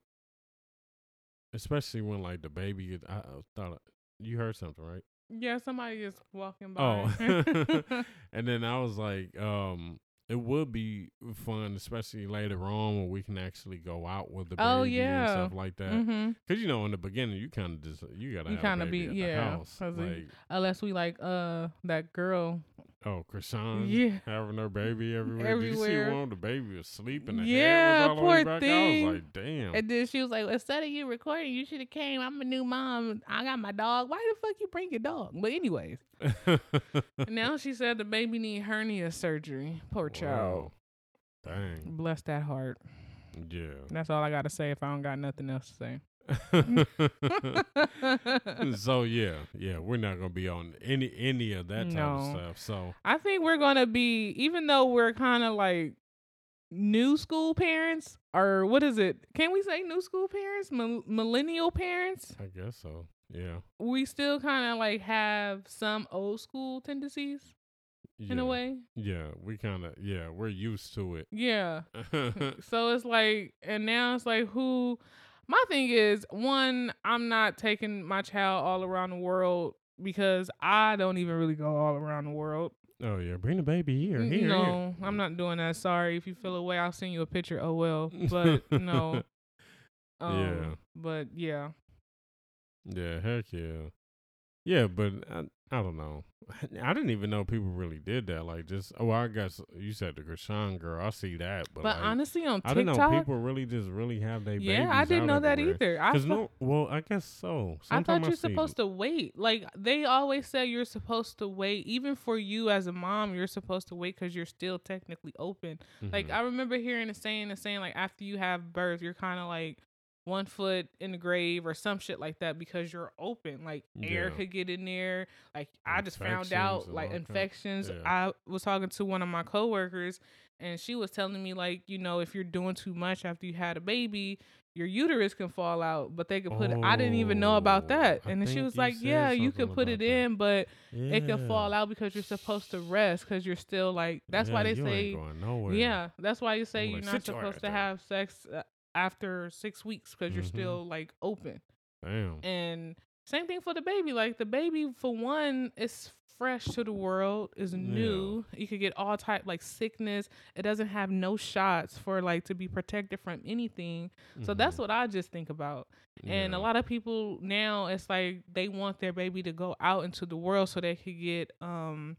especially when like the baby. is- I, I thought you heard something, right? Yeah, somebody is walking by. Oh, *laughs* *laughs* and then I was like, um, it would be fun, especially later on when we can actually go out with the baby Oh, and yeah. stuff like that. hmm Cause you know, in the beginning, you kind of just you gotta You kinda kinda be yeah, the house. 'cause Like, Unless we like uh that girl. Oh, Krishan Yeah. having her baby everywhere. Did you see Everywhere. one? The baby was the Yeah, head was all the way poor thing. I was like, damn. And then she was like, "Instead of you recording, you should have came. I'm a new mom. I got my dog. Why the fuck you bring your dog?" But anyways, *laughs* now she said the baby need hernia surgery. Poor child. Wow. Dang. Bless that heart. Yeah. That's all I gotta say. If I don't got nothing else to say. *laughs* so yeah, yeah, we're not gonna be on any any of that type of stuff. So I think we're gonna be, even though we're kind of like new school parents, or what is it? Can we say new school parents, Mil- millennial parents? I guess so. Yeah. We still kind of like have some old school tendencies yeah. in a way. Yeah, we kind of yeah, we're used to it. Yeah. *laughs* so it's like, and now it's like, who? My thing is, one, I'm not taking my child all around the world because I don't even really go all around the world. oh yeah, bring the baby here. Here. here. no, I'm not doing that. Sorry. If you feel away, I'll send you a picture. Oh well. *laughs* But no. Um, Yeah. But yeah. Yeah, heck yeah. Yeah, but I, I don't know. *laughs* I didn't even know people really did that. Like, just oh, I guess you said the Krishan girl. I see that, but, But like, honestly, on TikTok, I didn't know people really just really have their yeah, I didn't know that either. I thought, no, well, I guess so. I thought you're see- supposed to wait. Like they always say, you're supposed to wait. Even for you as a mom, you're supposed to wait because you're still technically open. Like Mhm. I remember hearing a saying, a saying like after you have birth, you're kind of like one foot in the grave or some shit like that because you're open. Like air could get in there. Like I just found out like infections. yeah. I was talking to one of my coworkers and she was telling me like you know if you're doing too much after you had a baby. Your uterus can fall out, but they could put it. I didn't even know about Oh, that. And then she was like, "Yeah, you could put it that. in, but it can fall out because you're supposed to rest because you're still like that's why Yeah, they you say ain't going nowhere. yeah, that's why you say I'm you're like, not supposed to have sex uh, after six weeks because you're Mhm. still like open. Damn. And same thing for the baby. Like the baby, for one, is fresh to the world, is new. You could get all type like sickness. It doesn't have no shots for like to be protected from anything. So that's Mhm. what I just think about. And a lot of people now, it's like they want their baby to go out into the world so they could get um,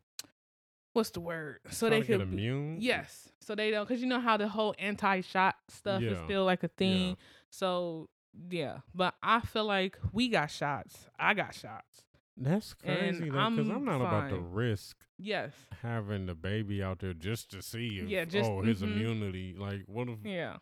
what's the word? So they could be- immune. Yes. So they don't, because you know how the whole anti-shot stuff is still like a thing. So yeah, but I feel like we got shots. I got shots. That's crazy though, because I'm I'm not about to risk Yes. having the baby out there just to see if Yeah, just- oh his mhm. immunity. Like, what if Yeah.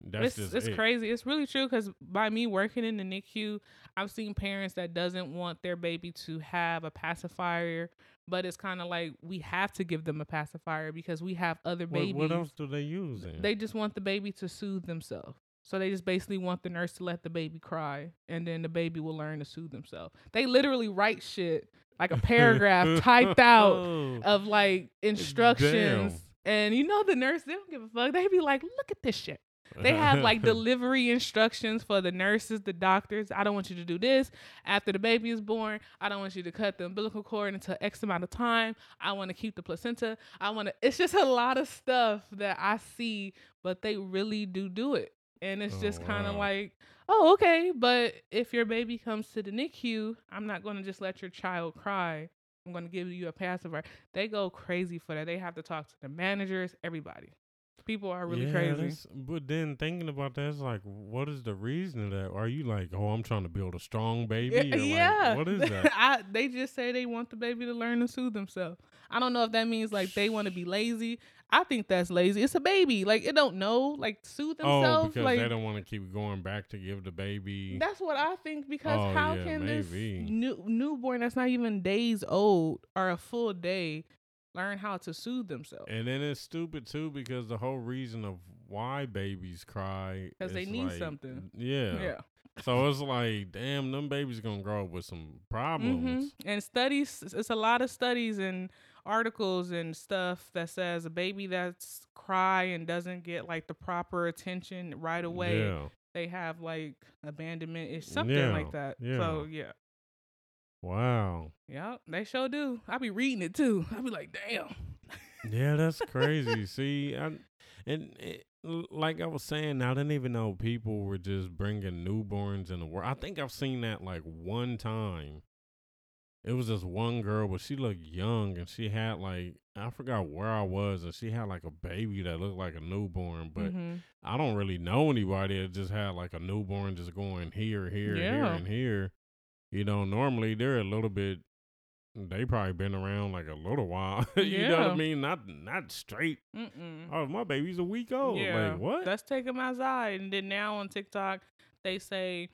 that's it's just it's it? crazy. It's really true because by me working in the NICU, I've seen parents that doesn't want their baby to have a pacifier, but it's kind of like we have to give them a pacifier because we have other What, babies. what else do they use? Then? They just want the baby to soothe themselves. So they just basically want the nurse to let the baby cry, and then the baby will learn to soothe themselves. They literally write shit like a paragraph *laughs* typed out oh. of like instructions, and you know the nurse they don't give a fuck. They be like, "Look at this shit." They have like *laughs* delivery instructions for the nurses, the doctors. I don't want you to do this after the baby is born. I don't want you to cut the umbilical cord until X amount of time. I want to keep the placenta. I want to. It's just a lot of stuff that I see, but they really do do it, and it's Oh, just kind of wow. like, oh, okay. But if your baby comes to the NICU, I'm not going to just let your child cry. I'm going to give you a pacifier. They go crazy for that. They have to talk to the managers, everybody. People are really Yeah, crazy. But then thinking about that, it's like, what is the reason of that? Are you like, oh, I'm trying to build a strong *laughs* baby? Yeah, like, what is that? *laughs* I, they just say they want the baby to learn to soothe themselves. I don't know if that means like they want to be lazy. I think that's lazy. It's a baby. Like it don't know. Like soothe themselves. oh, because like they don't want to keep going back to give the baby. that's what I think. Because Oh, how yeah, can maybe. this new newborn that's not even days old or a full day learn how to soothe themselves? And then it's stupid too because the whole reason of why babies cry because they need like- something. Yeah. yeah. So it's like, damn, them babies gonna grow up with some problems. Mm-hmm. And studies, it's a lot of studies and articles and stuff that says a baby that's cry and doesn't get like the proper attention right away, Yeah. they have like abandonment is something Yeah, like that. So yeah, Wow. yeah, they sure do. I be reading it too. I be like, damn. *laughs* Yeah, that's crazy. See, I, and it, like I was saying, I didn't even know people were just bringing newborns in the world. I think I've seen that like one time. It was this one girl, but she looked young, and she had like I forgot where I was, and she had like a baby that looked like a newborn. But Mhm. I don't really know anybody that just had like a newborn just going here, here, here, and here. You know, normally they're a little bit. They probably been around like a little while. *laughs* you know what I mean? Not not straight. Mm-mm. Oh, my baby's a week old. Yeah, Like what? Let's take them outside. And then now on TikTok, they say,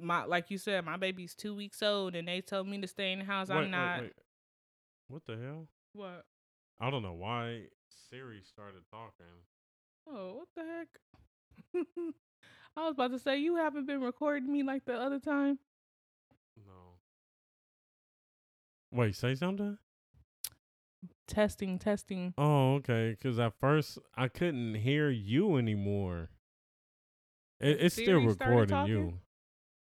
my like you said, my baby's two weeks old, and they told me to stay in the house. Wait, I'm wait, not. wait. What the hell? What? I don't know why Siri started talking. Oh, what the heck? *laughs* I was about to say you haven't been recording me like the other time. No. Wait, say something. Testing, testing. Oh, okay. Because at first I couldn't hear you anymore. It, it's still Siri recording you.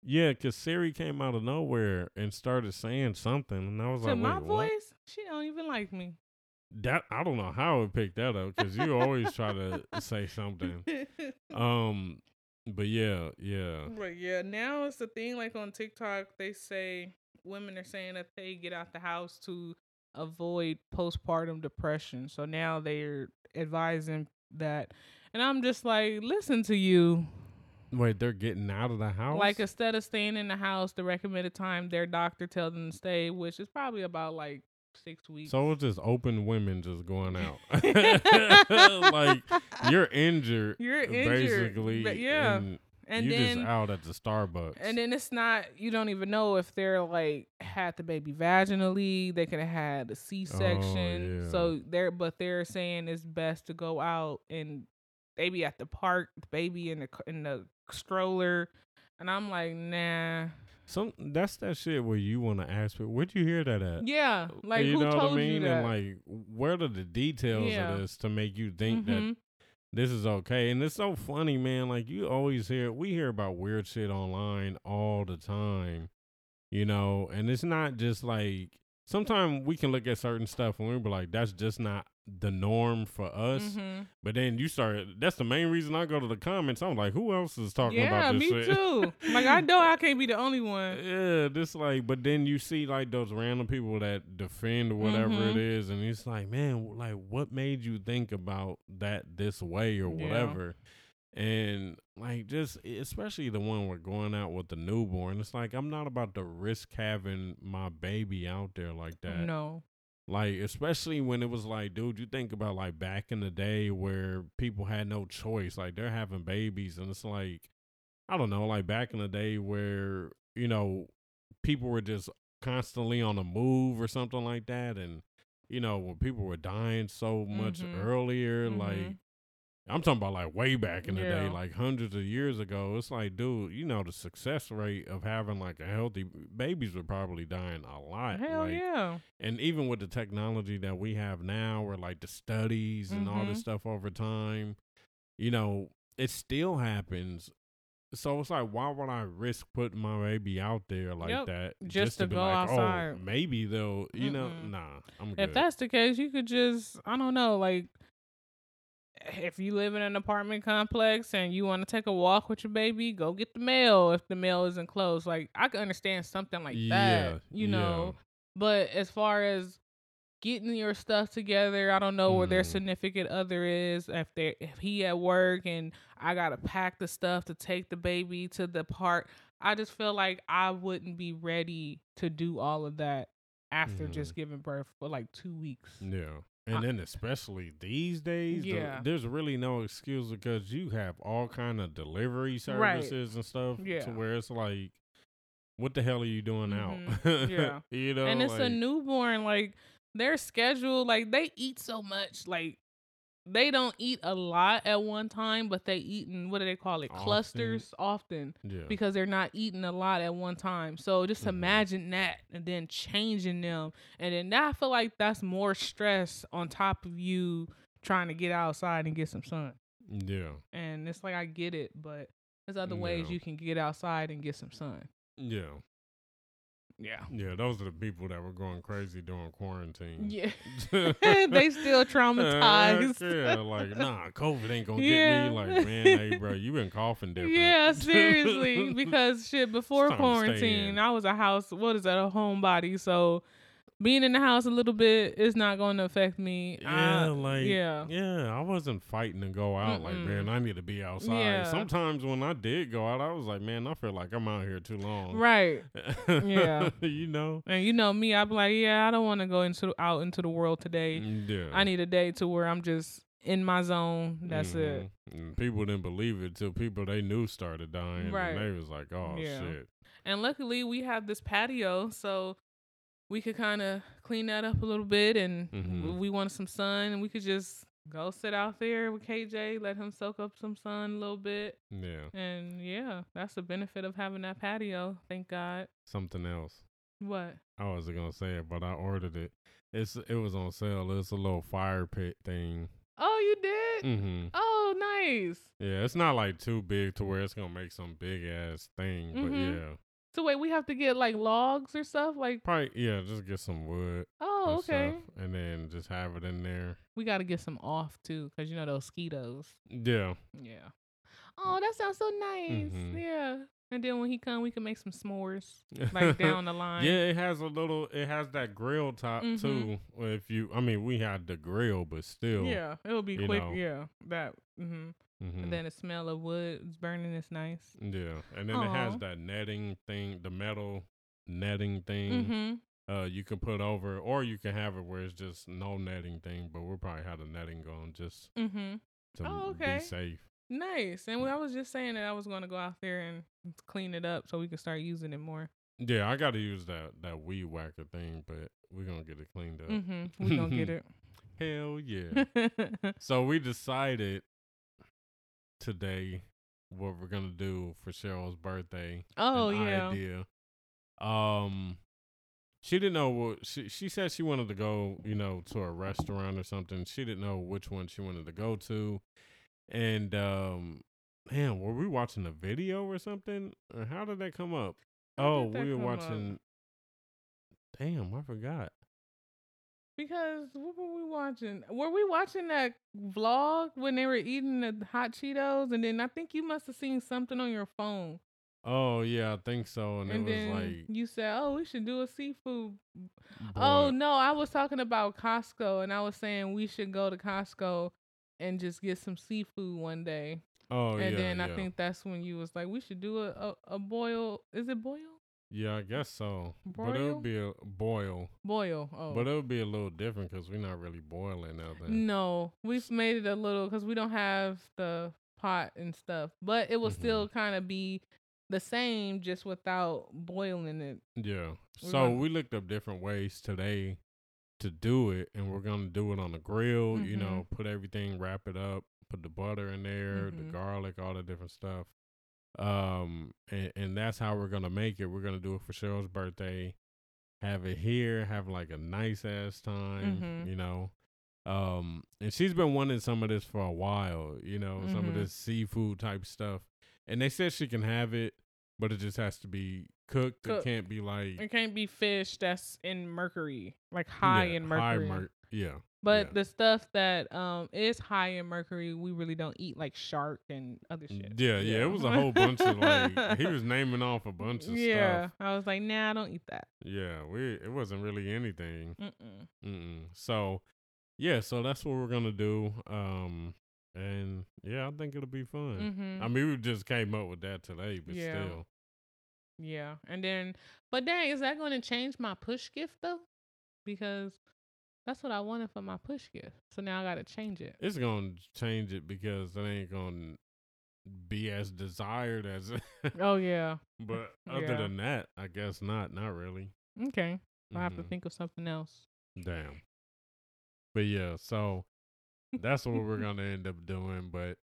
Yeah, because Siri came out of nowhere and started saying something, and I was To like, my "Wait, what?" voice, she don't even like me. That I don't know how it picked that up because you always try to *laughs* say something. *laughs* Um, but yeah, yeah. But yeah, now it's the thing. Like on TikTok, they say women are saying that they get out the house to avoid postpartum depression. So now they're advising that, and I'm just like, listen to you. Wait, they're getting out of the house. Like instead of staying in the house, the recommended time their doctor tells them to stay, which is probably about like six weeks. so it's just open women just going *laughs* out. *laughs* like you're injured. You're injured, basically. yeah. and, and you then just out at the Starbucks. And then it's not you don't even know if they're like had the baby vaginally, they could have had a C section. Oh, yeah. So they're but they're saying it's best to go out and baby at the park, the baby in the in the stroller. And I'm like, nah. Some that's that shit where you want to ask, but where'd you hear that at? Yeah. Like you who know told what I mean? And like, where are the details Yeah. of this to make you think that Mhm. this is okay. And it's so funny, man. Like you always hear we hear about weird shit online all the time. You know, and it's not just like sometimes we can look at certain stuff and we be like, that's just not the norm for us. Mhm. But then you start that's the main reason I go to the comments. I'm like, who else is talking Yeah, about this Yeah, me shit? too. *laughs* like I know I can't be the only one. Yeah, this like, but then you see like those random people that defend whatever Mhm. it is, and it's like, man, like what made you think about that this way or Yeah. whatever? And like, just especially the one we're going out with the newborn, it's like I'm not about to risk having my baby out there like that. No. Like, especially when it was like, dude, you think about like back in the day where people had no choice, like they're having babies, and it's like, I don't know, like back in the day where, you know, people were just constantly on the move or something like that. And, you know, when people were dying so much Mhm. earlier, like, Mhm. I'm talking about like way back in the day, like hundreds of years ago. It's like, dude, you know, the success rate of having like a healthy babies were probably dying a lot. Hell like, yeah. and even with the technology that we have now, where like the studies and all this Mhm. stuff over time, you know, it still happens. So it's like, why would I risk putting my baby out there like Yep, that just to be go like, outside. oh, maybe they'll, you know, Mm-mm. nah, I'm good. If that's the case, you could just I don't know, like if you live in an apartment complex and you want to take a walk with your baby, go get the mail if the mail isn't closed. Like I can understand something like Yeah, that, you yeah. know. But as far as getting your stuff together, I don't know where their Mhm. significant other is. If they if he at work and I gotta pack the stuff to take the baby to the park, I just feel like I wouldn't be ready to do all of that after Mhm. just giving birth for like two weeks. Yeah. And I- then especially these days, the- Yeah. there's really no excuse because you have all kind of delivery Right. services and stuff Yeah. to where it's like, what the hell are you doing out? Mhm. *laughs* Yeah. you know, and it's a newborn like their schedule like they eat so much like they don't eat a lot at one time but they eat in what do they call it Often. clusters often yeah. because they're not eating a lot at one time so just Mhm. imagine that and then changing them and then i feel like that's more stress on top of you trying to get outside and get some sun yeah. and it's like i get it but there's other ways you can get outside and get some sun Yeah. Yeah Yeah. Those are the people that were going crazy during quarantine. yeah *laughs* *laughs* they still traumatized. yeah, like nah, COVID ain't gonna Yeah. get me. Like man, hey, bro, you been coughing different. Yeah, *laughs* seriously. Because shit, before time to stay quarantine. I was a house. What is that? A homebody. So being in the house a little bit is not going to affect me. Yeah, I- like yeah, yeah, I wasn't fighting to go out. Like, Mm-mm. man, I need to be outside. Yeah. Sometimes when I did go out, I was like, man, I feel like I'm out here too long. right. *laughs* Yeah. you know. And you know me, I'm like, yeah, I don't want to go into out into the world today. Yeah. I need a day to where I'm just in my zone. That's it. Mhm. And people didn't believe it till people they knew started dying. Right. And they was like, oh Yeah. shit. And luckily, we have this patio, so we could kind of clean that up a little bit. And Mhm. we wanted some sun, and we could just go sit out there with KJ, let him soak up some sun a little bit. Yeah. And yeah, that's the benefit of having that patio. Thank God. Something else. What? I wasn't gonna say it, but I ordered it. It's it was on sale. It's a little fire pit thing. Oh, you did? Mm-hmm. Oh, nice. Yeah, it's not like too big to where it's gonna make some big ass thing, but Mhm. yeah, So wait, we have to get like logs or stuff. Like, probably yeah, just get some wood. oh, and okay. stuff, and then just have it in there. We got to get some off too, cause you know those mosquitoes. Yeah, Yeah. Oh, that sounds so nice. Mhm. Yeah. And then when he come, we can make some s'mores like *laughs* down the line. Yeah, it has a little. It has that grill top Mhm. too. If you, I mean, we had the grill, but still. Yeah, it'll be quick. know. Yeah, that. hmm mhm. And then the smell of wood is burning is nice. yeah, and then it has that netting thing, the metal netting thing. Mm-hmm. Uh, you can put over, or you can have it where it's just no netting thing. But we'll probably have the netting going just Mm-hmm. to Oh, okay. be safe. Nice. And I was just saying that I was going to go out there and clean it up so we can start using it more. Yeah, I got to use that that weed whacker thing, but we're gonna get it cleaned up. Mm-hmm. We gonna get *laughs* it. Hell yeah. *laughs* So we decided today what we're gonna do for Cheryl's birthday. oh yeah. Idea. Um, she didn't know what she she said. She wanted to go, you know, to a restaurant or something. She didn't know which one she wanted to go to, and um, man, were we watching a video or something? Or how did that come up? How oh, we were come up? watching. Damn, I forgot. Because what were we watching? Were we watching that vlog when they were eating the hot Cheetos? And then I think you must have seen something on your phone. Oh yeah, I think so. And, And, it then was like, you said, "Oh, we should do a seafood." Oh, boy, Oh no, I was talking about Costco, and I was saying we should go to Costco and just get some seafood one day. oh yeah. and yeah, then I yeah. think that's when you was like, "We should do a a, a boil." Is it boil? Yeah, I guess so. But it Broil? would be a boil. Boil. Oh. But it would be a little different because we're not really boiling nothing. No, we've made it a little because we don't have the pot and stuff, but it will Mm-hmm. still kind of be the same, just without boiling it. Yeah. We're so gonna- we looked up different ways today to do it, and we're gonna do it on the grill. You Mhm. know, put everything, wrap it up, put the butter in there, the Mhm. garlic, all the different stuff. Um, and, and that's how we're gonna make it. We're gonna do it for Cheryl's birthday. Have it here. Have like a nice ass time. Mhm. You know. Um, and she's been wanting some of this for a while, you know, some of Mhm. this seafood type stuff. And they said she can have it, but it just has to be cooked. It can't be like It can't be fish that's in mercury, like high yeah, in high mercury. mer- yeah. But yeah. the stuff that um is high in mercury, we really don't eat, like shark and other shit. Yeah, yeah, It was a whole bunch of like he was naming off a bunch of stuff. yeah, stuff. I was like, nah, I don't eat that. Yeah, we it wasn't really anything. Mm-mm. Mm-mm. So, yeah, so that's what we're gonna do. Um, and yeah, I think it'll be fun. Mm-hmm. I mean, we just came up with that today, but Yeah. still, Yeah, and then, but dang, is that going to change my push gift though? Because that's what I wanted for my push gift. So now I got to change it. it's gonna change it because it ain't gonna be as desired as. *laughs* Oh yeah. but other Yeah. than that, I guess not. Not really. Okay. I have to Mhm. think of something else. Damn. But yeah, so that's what we're *laughs* gonna end up doing. But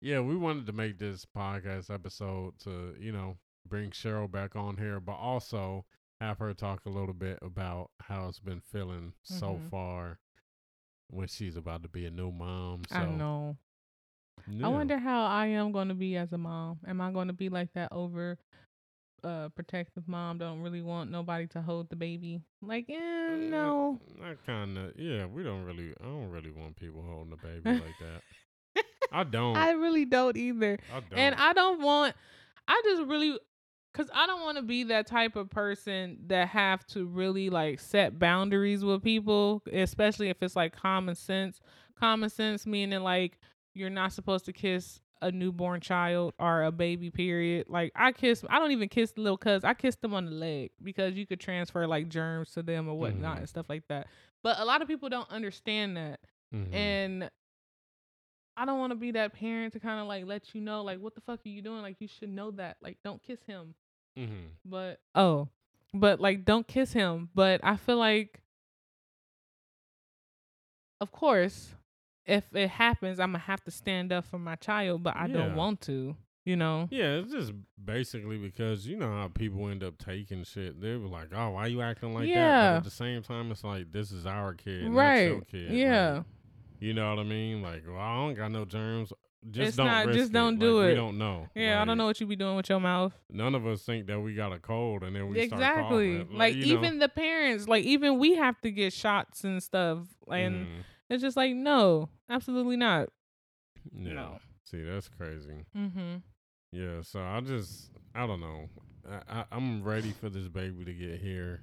yeah, we wanted to make this podcast episode to, you know, bring Cheryl back on here, but also have her talk a little bit about how it's been feeling so Mhm. far when she's about to be a new mom. So I know. yeah. I wonder how I am going to be as a mom. Am I going to be like that over uh protective mom? Don't really want nobody to hold the baby. Like, eh, Uh, no. I kinda yeah, we don't really I don't really want people holding the baby like that. I *laughs* don't. I really don't either. I don't. And I don't want I just really cuz I don't want to be that type of person that have to really like set boundaries with people, especially if it's like common sense. Common sense meaning like you're not supposed to kiss a newborn child or a baby period. Like I kiss I don't even kiss the little cuz I kiss them on the leg because you could transfer like germs to them or whatnot Mhm. and stuff like that. But a lot of people don't understand that Mhm. and I don't want to be that parent to kind of like let you know, like, what the fuck are you doing? Like, you should know that. Like, don't kiss him. Mhm. But, oh, but like, don't kiss him. But I feel like, of course, if it happens, I'm to have to stand up for my child, but I Yeah. don't want to, you know? Yeah, it's just basically because you know how people end up taking shit. They were like, "Oh, why you acting like that?" But Yeah. at the same time, it's like this is our kid, not your right. kid. Yeah. Like, you know what I mean? Like, well, I don't got no germs. Just It's don't not- just don't it. do Like, it. We don't know. yeah. I don't know what you be doing with your mouth. None of us think that we got a cold, and then we exactly. start coughing. Like, you know? even the parents, like, even we have to get shots and stuff. And, Mhm. It's just like no, absolutely not. yeah. No. See, that's crazy. Mm-hmm. Yeah, so I just I don't know. I, I I'm ready for this baby to get here.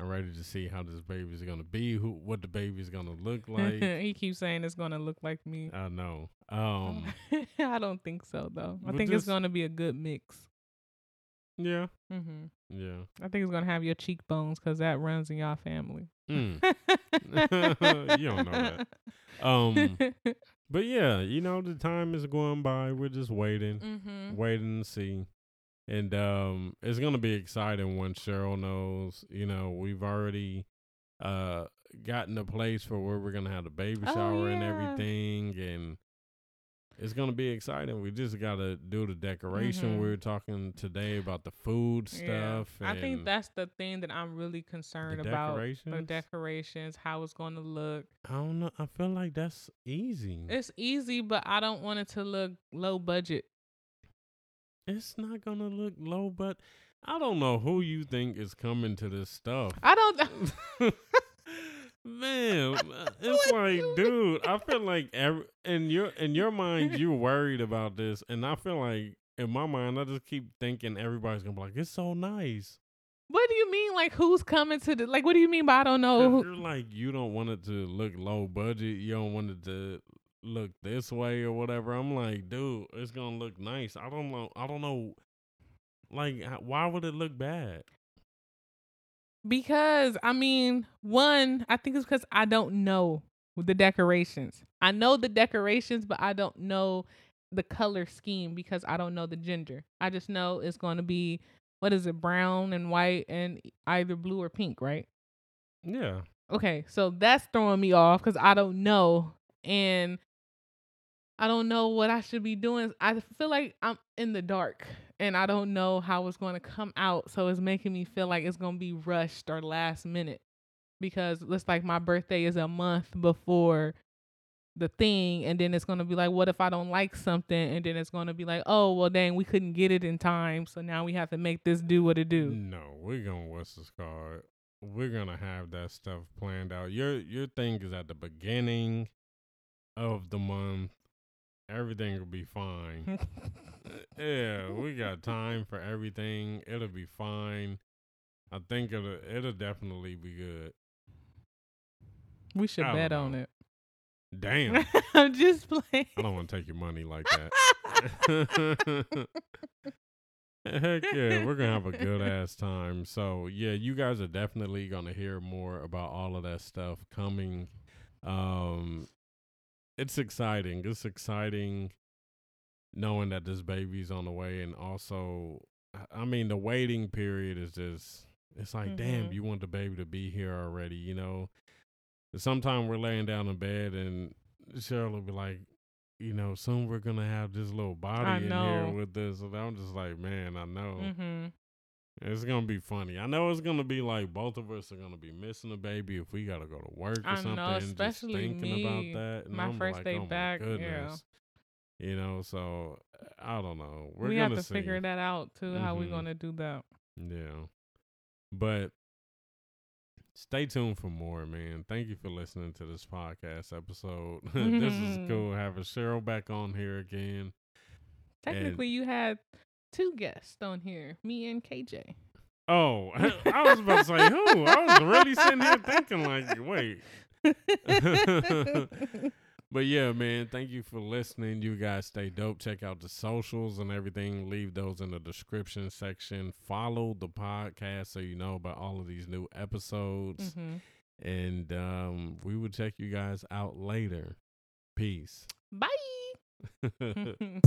I'm ready to see how this baby's gonna be, who what the baby's gonna look *laughs* like. he keeps saying it's gonna look like me. I know. Um *laughs* I don't think so though. I think it's gonna be a good mix. yeah. Mm-hmm. Yeah. I think it's gonna have your cheekbones because that runs in your family. Mm. *laughs* You don't know that. Um but yeah, you know, the time is going by. We're just waiting. mm-hmm. waiting to see. And um it's gonna be exciting when Cheryl knows, you know, we've already uh gotten a place for where we're gonna have the baby Oh, shower and everything and it's gonna be exciting. We just gotta do the decoration. Mhm. We were talking today about the food Yeah. stuff. I think that's the thing that I'm really concerned the about. decorations. The decorations, how it's gonna look. I don't know. I feel like that's easy. It's easy, but I don't want it to look low budget. It's not gonna look low, but I don't know who you think is coming to this stuff. I don't. *laughs* Man, *laughs* uh, it's like, dude, I feel like every in your in your mind you're *laughs* worried about this, and I feel like in my mind I just keep thinking everybody's gonna be like, it's so nice. What do you mean? Like who's coming to the? Like what do you mean by I don't know? You're like you don't want it to look low budget. You don't want it to look this way or whatever. I'm like, dude, it's gonna look nice. I don't know. I don't know. Like, why would it look bad? Because I mean, one, I think it's because I don't know the decorations. I know the decorations, but I don't know the color scheme because I don't know the gender. I just know it's going to be what is it, brown and white and either blue or pink, right? Yeah. Okay, so that's throwing me off because I don't know, and I don't know what I should be doing. I feel like I'm in the dark, and I don't know how it's going to come out. So it's making me feel like it's going to be rushed or last minute because it's like my birthday is a month before the thing and then it's going to be like what if i don't like something and then it's going to be like oh well dang we couldn't get it in time so now we have to make this do what it do No, we're gonna what's this called? We're gonna have that stuff planned out. Your your thing is at the beginning of the month. Everything will be fine. *laughs* yeah, we got time for everything. It'll be fine. I think it'll it'll definitely be good. we should bet on it Damn, *laughs* i'm just playing I don't want to take your money like that. *laughs* Heck yeah, we're gonna have a good ass time. So yeah, you guys are definitely gonna hear more about all of that stuff coming. Um, it's exciting. It's exciting knowing that this baby's on the way, and also, I- mean, the waiting period is just. It's like, damn, Mhm. you want the baby to be here already, you know. Sometimes we're laying down in bed, and Cheryl will be like, you know, soon we're gonna have this little body in know. here with this. And I'm just like, man, I know mm-hmm. It's gonna be funny. I know it's gonna be like both of us are gonna be missing a baby if we gotta go to work or I something. know, and just especially thinking me, about that. And my I'm first like, day oh back, yeah. goodness. You know, so I don't know. We're we gonna have to see. figure that out too how we Mhm. going to do that Yeah. But stay tuned for more, man. Thank you for listening to this podcast episode. *laughs* this is *laughs* cool having Cheryl back on here again. technically you had two guests on here me and kj Oh, *laughs* I was about to say who? I was already sitting here thinking like, wait. *laughs* But yeah, man, thank you for listening. You guys stay dope. Check out the socials and everything. Leave those in the description section. Follow the podcast so you know about all of these new episodes. hmm And um, we will check you guys out later. Peace. bye *laughs*